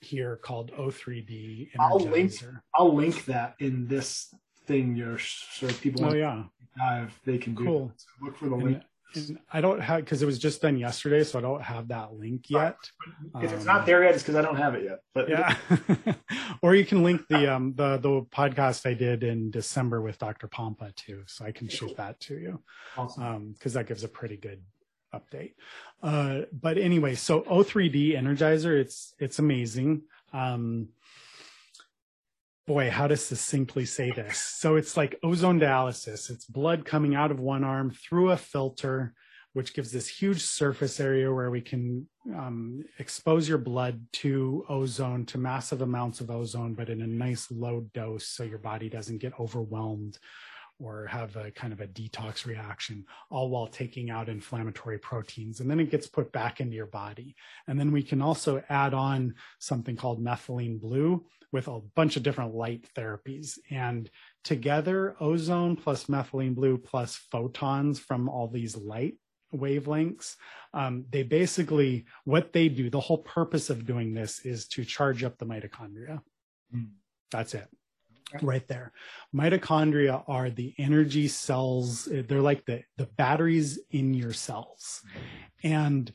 here called O3D Energizer. I'll link, I'll link that in this thing, Yosh, so if people oh, yeah. dive, they can cool. So look for the link. And I don't have because it was just done yesterday, so I don't have that link yet. If it's not um, there yet, it's because I don't have it yet. But yeah, or you can link the um the the podcast I did in December with Dr. Pompa too, so I can shoot that to you. Awesome. Um, because that gives a pretty good update. Uh, but anyway, so O3D Energizer, it's it's amazing. Um, boy, how to succinctly say this? So it's like ozone dialysis. It's blood coming out of one arm through a filter, which gives this huge surface area where we can um, expose your blood to ozone, to massive amounts of ozone, but in a nice low dose, so your body doesn't get overwhelmed or have a kind of a detox reaction, all while taking out inflammatory proteins. And then it gets put back into your body. And then we can also add on something called methylene blue with a bunch of different light therapies. And together, ozone plus methylene blue plus photons from all these light wavelengths, um, they basically, what they do, the whole purpose of doing this is to charge up the mitochondria. Mm. That's it right there. Mitochondria are the energy cells. They're like the, the batteries in your cells. And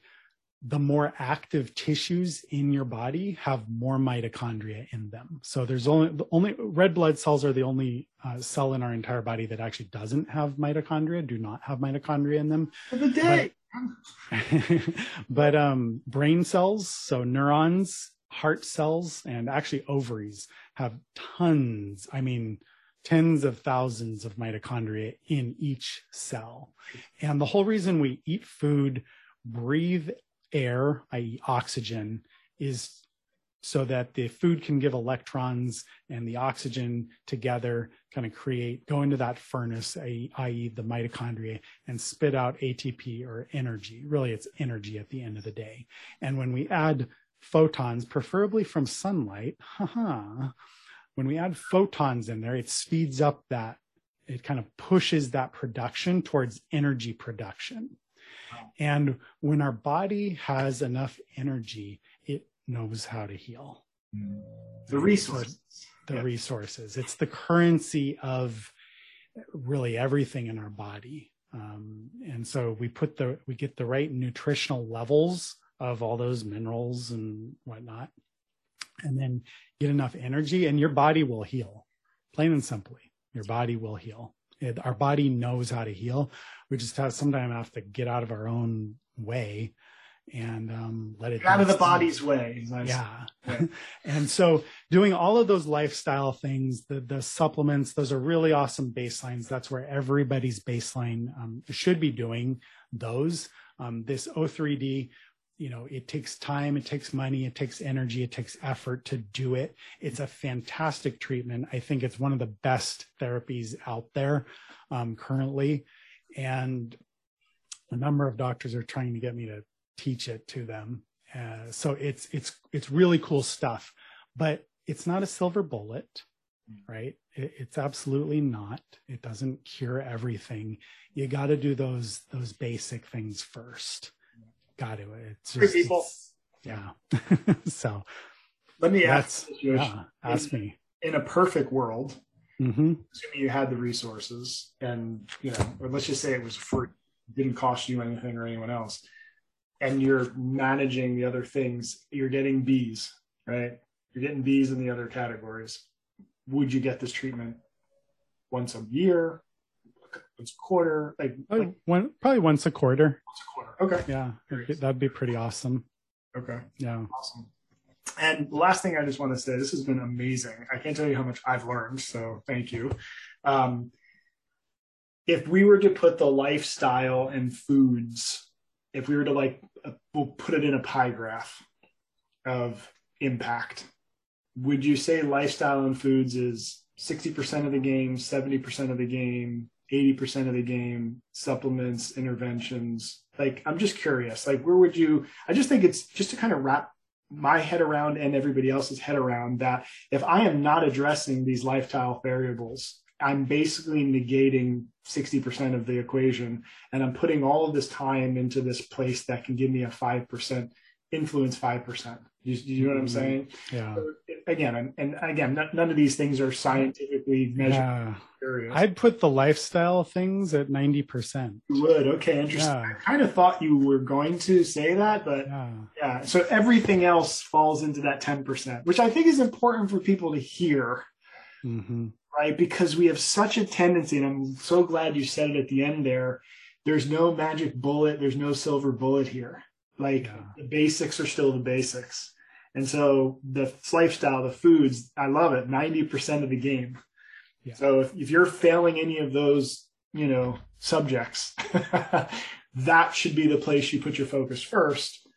the more active tissues in your body have more mitochondria in them. So there's only the only red blood cells are the only uh, cell in our entire body that actually doesn't have mitochondria, do not have mitochondria in them. For the day. But, but um, brain cells, so neurons, heart cells, and actually ovaries have tons, I mean, tens of thousands of mitochondria in each cell. And the whole reason we eat food, breathe air, i.e., oxygen, is so that the food can give electrons and the oxygen together kind of create go into that furnace i.e. the mitochondria and spit out atp or energy really it's energy at the end of the day and when we add photons, preferably from sunlight, haha, when we add photons in there, it speeds up that, it kind of pushes that production towards energy production. And when our body has enough energy, it knows how to heal. The resources. The resources. It's the currency of really everything in our body. Um, and so we put the, we get the right nutritional levels of all those minerals and whatnot, and then get enough energy, and your body will heal. Plain and simply, your body will heal. It, our body knows how to heal. We just have sometimes have to get out of our own way and um, let it Get out of the body's way. say. yeah. Yeah. and so doing all of those lifestyle things, the the supplements, those are really awesome baselines. That's where everybody's baseline um, should be doing those. Um, this O3D, you know, it takes time, it takes money, it takes energy, it takes effort to do it. It's a fantastic treatment. I think it's one of the best therapies out there um, currently. And a number of doctors are trying to get me to teach it to them. Uh, so it's it's it's really cool stuff, but it's not a silver bullet, right? It, it's absolutely not. It doesn't cure everything. You got to do those those basic things first. Got to. It's just, people. yeah. so Let me ask you, yeah, ask me. in a perfect world, hmm assuming you had the resources and you know or let's just say it was free didn't cost you anything or anyone else and you're managing the other things you're getting Bs right you're getting Bs in the other categories would you get this treatment once a year once a quarter like, like Probably, one, probably once a quarter. once a quarter. Okay. Yeah, that'd be- that'd be pretty awesome. okay. Yeah. awesome. And last thing i just want to say this has been amazing. I can't tell you how much i've learned so thank you. Um, if we were to put the lifestyle and foods if we were to like uh, we'll put it in a pie graph of impact would you say lifestyle and foods is 60% of the game 70% of the game 80% of the game supplements interventions. Like i'm just curious like where would you i just think it's just to kind of wrap my head around and everybody else's head around that if i am not addressing these lifestyle variables i'm basically negating 60% of the equation and i'm putting all of this time into this place that can give me a 5% influence 5% you, you know what i'm Mhm. saying Yeah. So, again and, and again n- none of these things are scientifically measured Yeah. I'd put the lifestyle things at 90%. You would okay interesting Yeah. i kind of thought you were going to say that but Yeah. yeah so everything else falls into that 10% which i think is important for people to hear hmm right because we have such a tendency and i'm so glad you said it at the end there there's no magic bullet there's no silver bullet here like Yeah. the basics are still the basics and so the lifestyle the foods i love it 90% of the game Yeah. so if, if you're failing any of those you know subjects that should be the place you put your focus first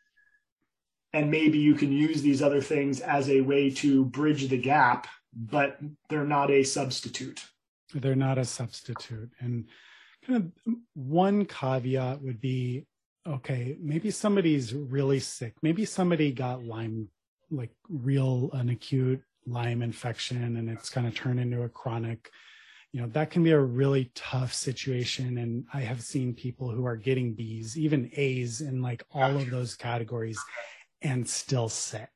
and maybe you can use these other things as a way to bridge the gap but they're not a substitute They're not a substitute. And kind of one caveat would be okay, maybe somebody's really sick. Maybe somebody got Lyme, like real, an acute Lyme infection, and it's kind of turned into a chronic. You know, that can be a really tough situation. And I have seen people who are getting Bs, even A's in like all of those categories, and still sick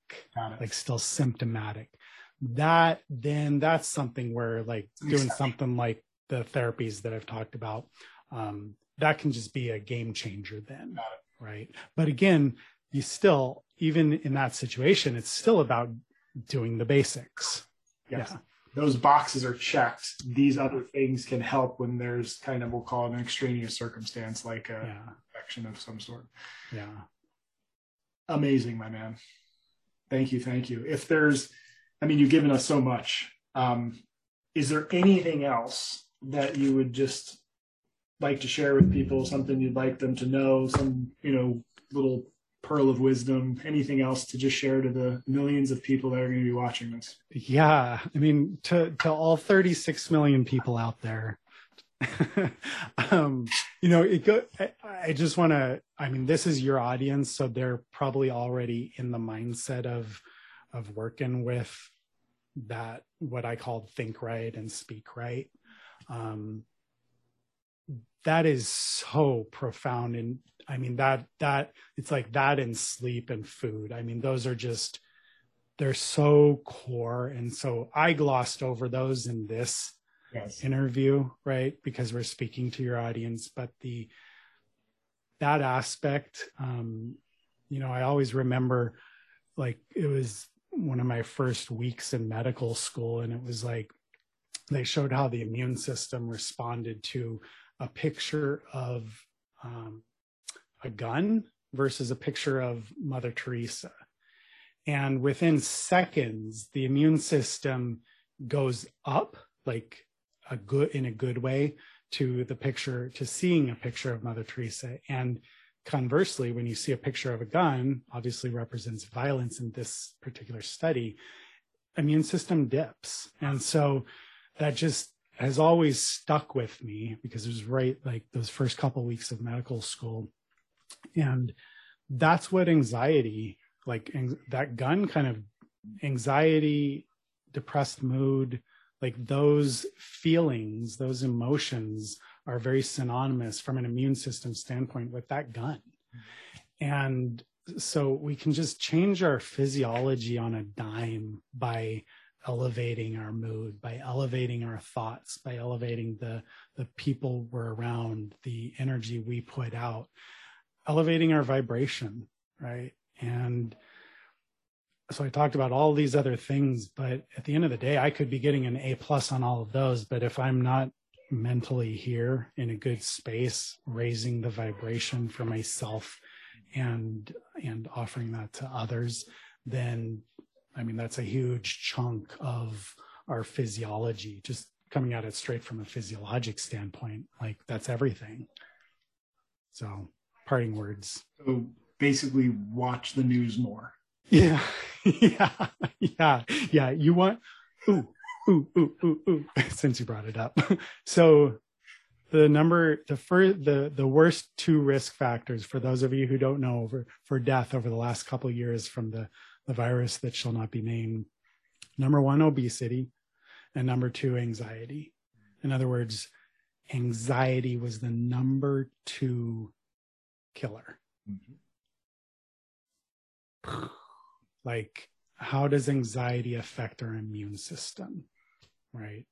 like still symptomatic. That then that's something where like doing something like the therapies that i've talked about um, that can just be a game changer then right? But again you still even in that situation it's still about doing the basics Yes. yeah Those boxes are checked. These other things can help when there's kind of, we'll call it an extraneous circumstance, like a yeah infection of some sort. yeah Amazing, my man. Thank you. Thank you. If there's, I mean, you've given us so much. Um, is there anything else that you would just like to share with people? Something you'd like them to know? Some, you know, little pearl of wisdom? Anything else to just share to the millions of people that are going to be watching this? Yeah, I mean, to to all 36 million people out there, um, you know, it go. I, I just want to. I mean, this is your audience, so they're probably already in the mindset of of working with that what I call think right and speak right. Um, that is so profound, and I mean that that it's like that in sleep and food. I mean, those are just they're so core. And so i glossed over those in this Yes. interview right? Because we're speaking to your audience. But the that aspect um you know, I always remember like it was one of my first weeks in medical school, and it was like they showed how the immune system responded to a picture of um, a gun versus a picture of Mother Teresa. And within seconds, the immune system goes up, like a good in a good way, to the picture, to seeing a picture of Mother Teresa. And conversely, when you see a picture of a gun, obviously represents violence in this particular study, immune system dips. And so that just has always stuck with me because it was right like those first couple weeks of medical school. And that's what anxiety, like that gun kind of anxiety, depressed mood, like those feelings, those emotions are very synonymous from an immune system standpoint with that gun. And so we can just change our physiology on a dime by elevating our mood, by elevating our thoughts, by elevating the, the people we're around, the energy we put out, elevating our vibration, right? And so I talked about all these other things, but at the end of the day, I could be getting an A plus on all of those. But if I'm not mentally here in a good space, raising the vibration for myself and and offering that to others, then I mean that's a huge chunk of our physiology, just coming at it straight from a physiologic standpoint. Like that's everything. So parting words. So basically watch the news more. Yeah, yeah, yeah, yeah. You want ooh, ooh, ooh, ooh, ooh. Since you brought it up, so the number the first the the worst two risk factors for those of you who don't know over for death over the last couple of years from the the virus that shall not be named. Number one, obesity, and number two, anxiety. In other words, anxiety was the number two killer. Mm-hmm like how does anxiety affect our immune system right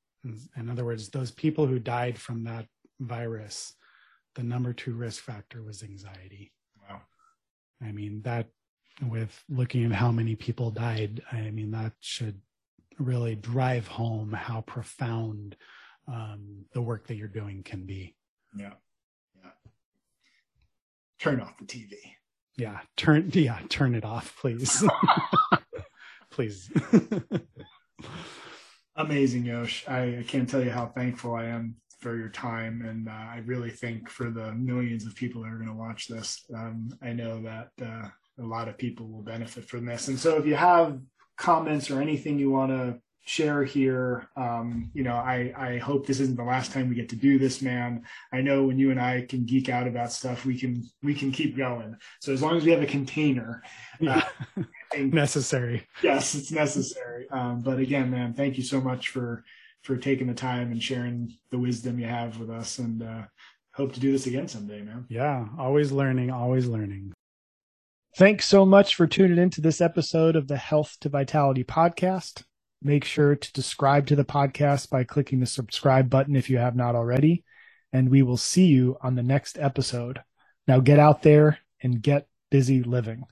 in other words those people who died from that virus the number two risk factor was anxiety wow i mean that with looking at how many people died. I mean that should really drive home how profound um, the work that you're doing can be. Yeah. Yeah. Turn off the tv yeah. Turn yeah turn it off please. Please. Amazing yosh. I, I, can't tell you how thankful i am for your time and uh, i really think for the millions of people that are going to watch this. Um, i know that uh, a lot of people will benefit from this and so if you have comments or anything you want to share here. Um, you know, I, I hope this isn't the last time we get to do this, man. I know when you and I can geek out about stuff, we can we can keep going. So as long as we have a container, uh, necessary. Yes, it's necessary. Um, but again, man, thank you so much for for taking the time and sharing the wisdom you have with us, and uh, hope to do this again someday, man. Yeah, always learning, always learning. Thanks so much for tuning into this episode of the Health to Vitality podcast. Make sure to subscribe to the podcast by clicking the subscribe button if you have not already. And we will see you on the next episode. Now get out there and get busy living.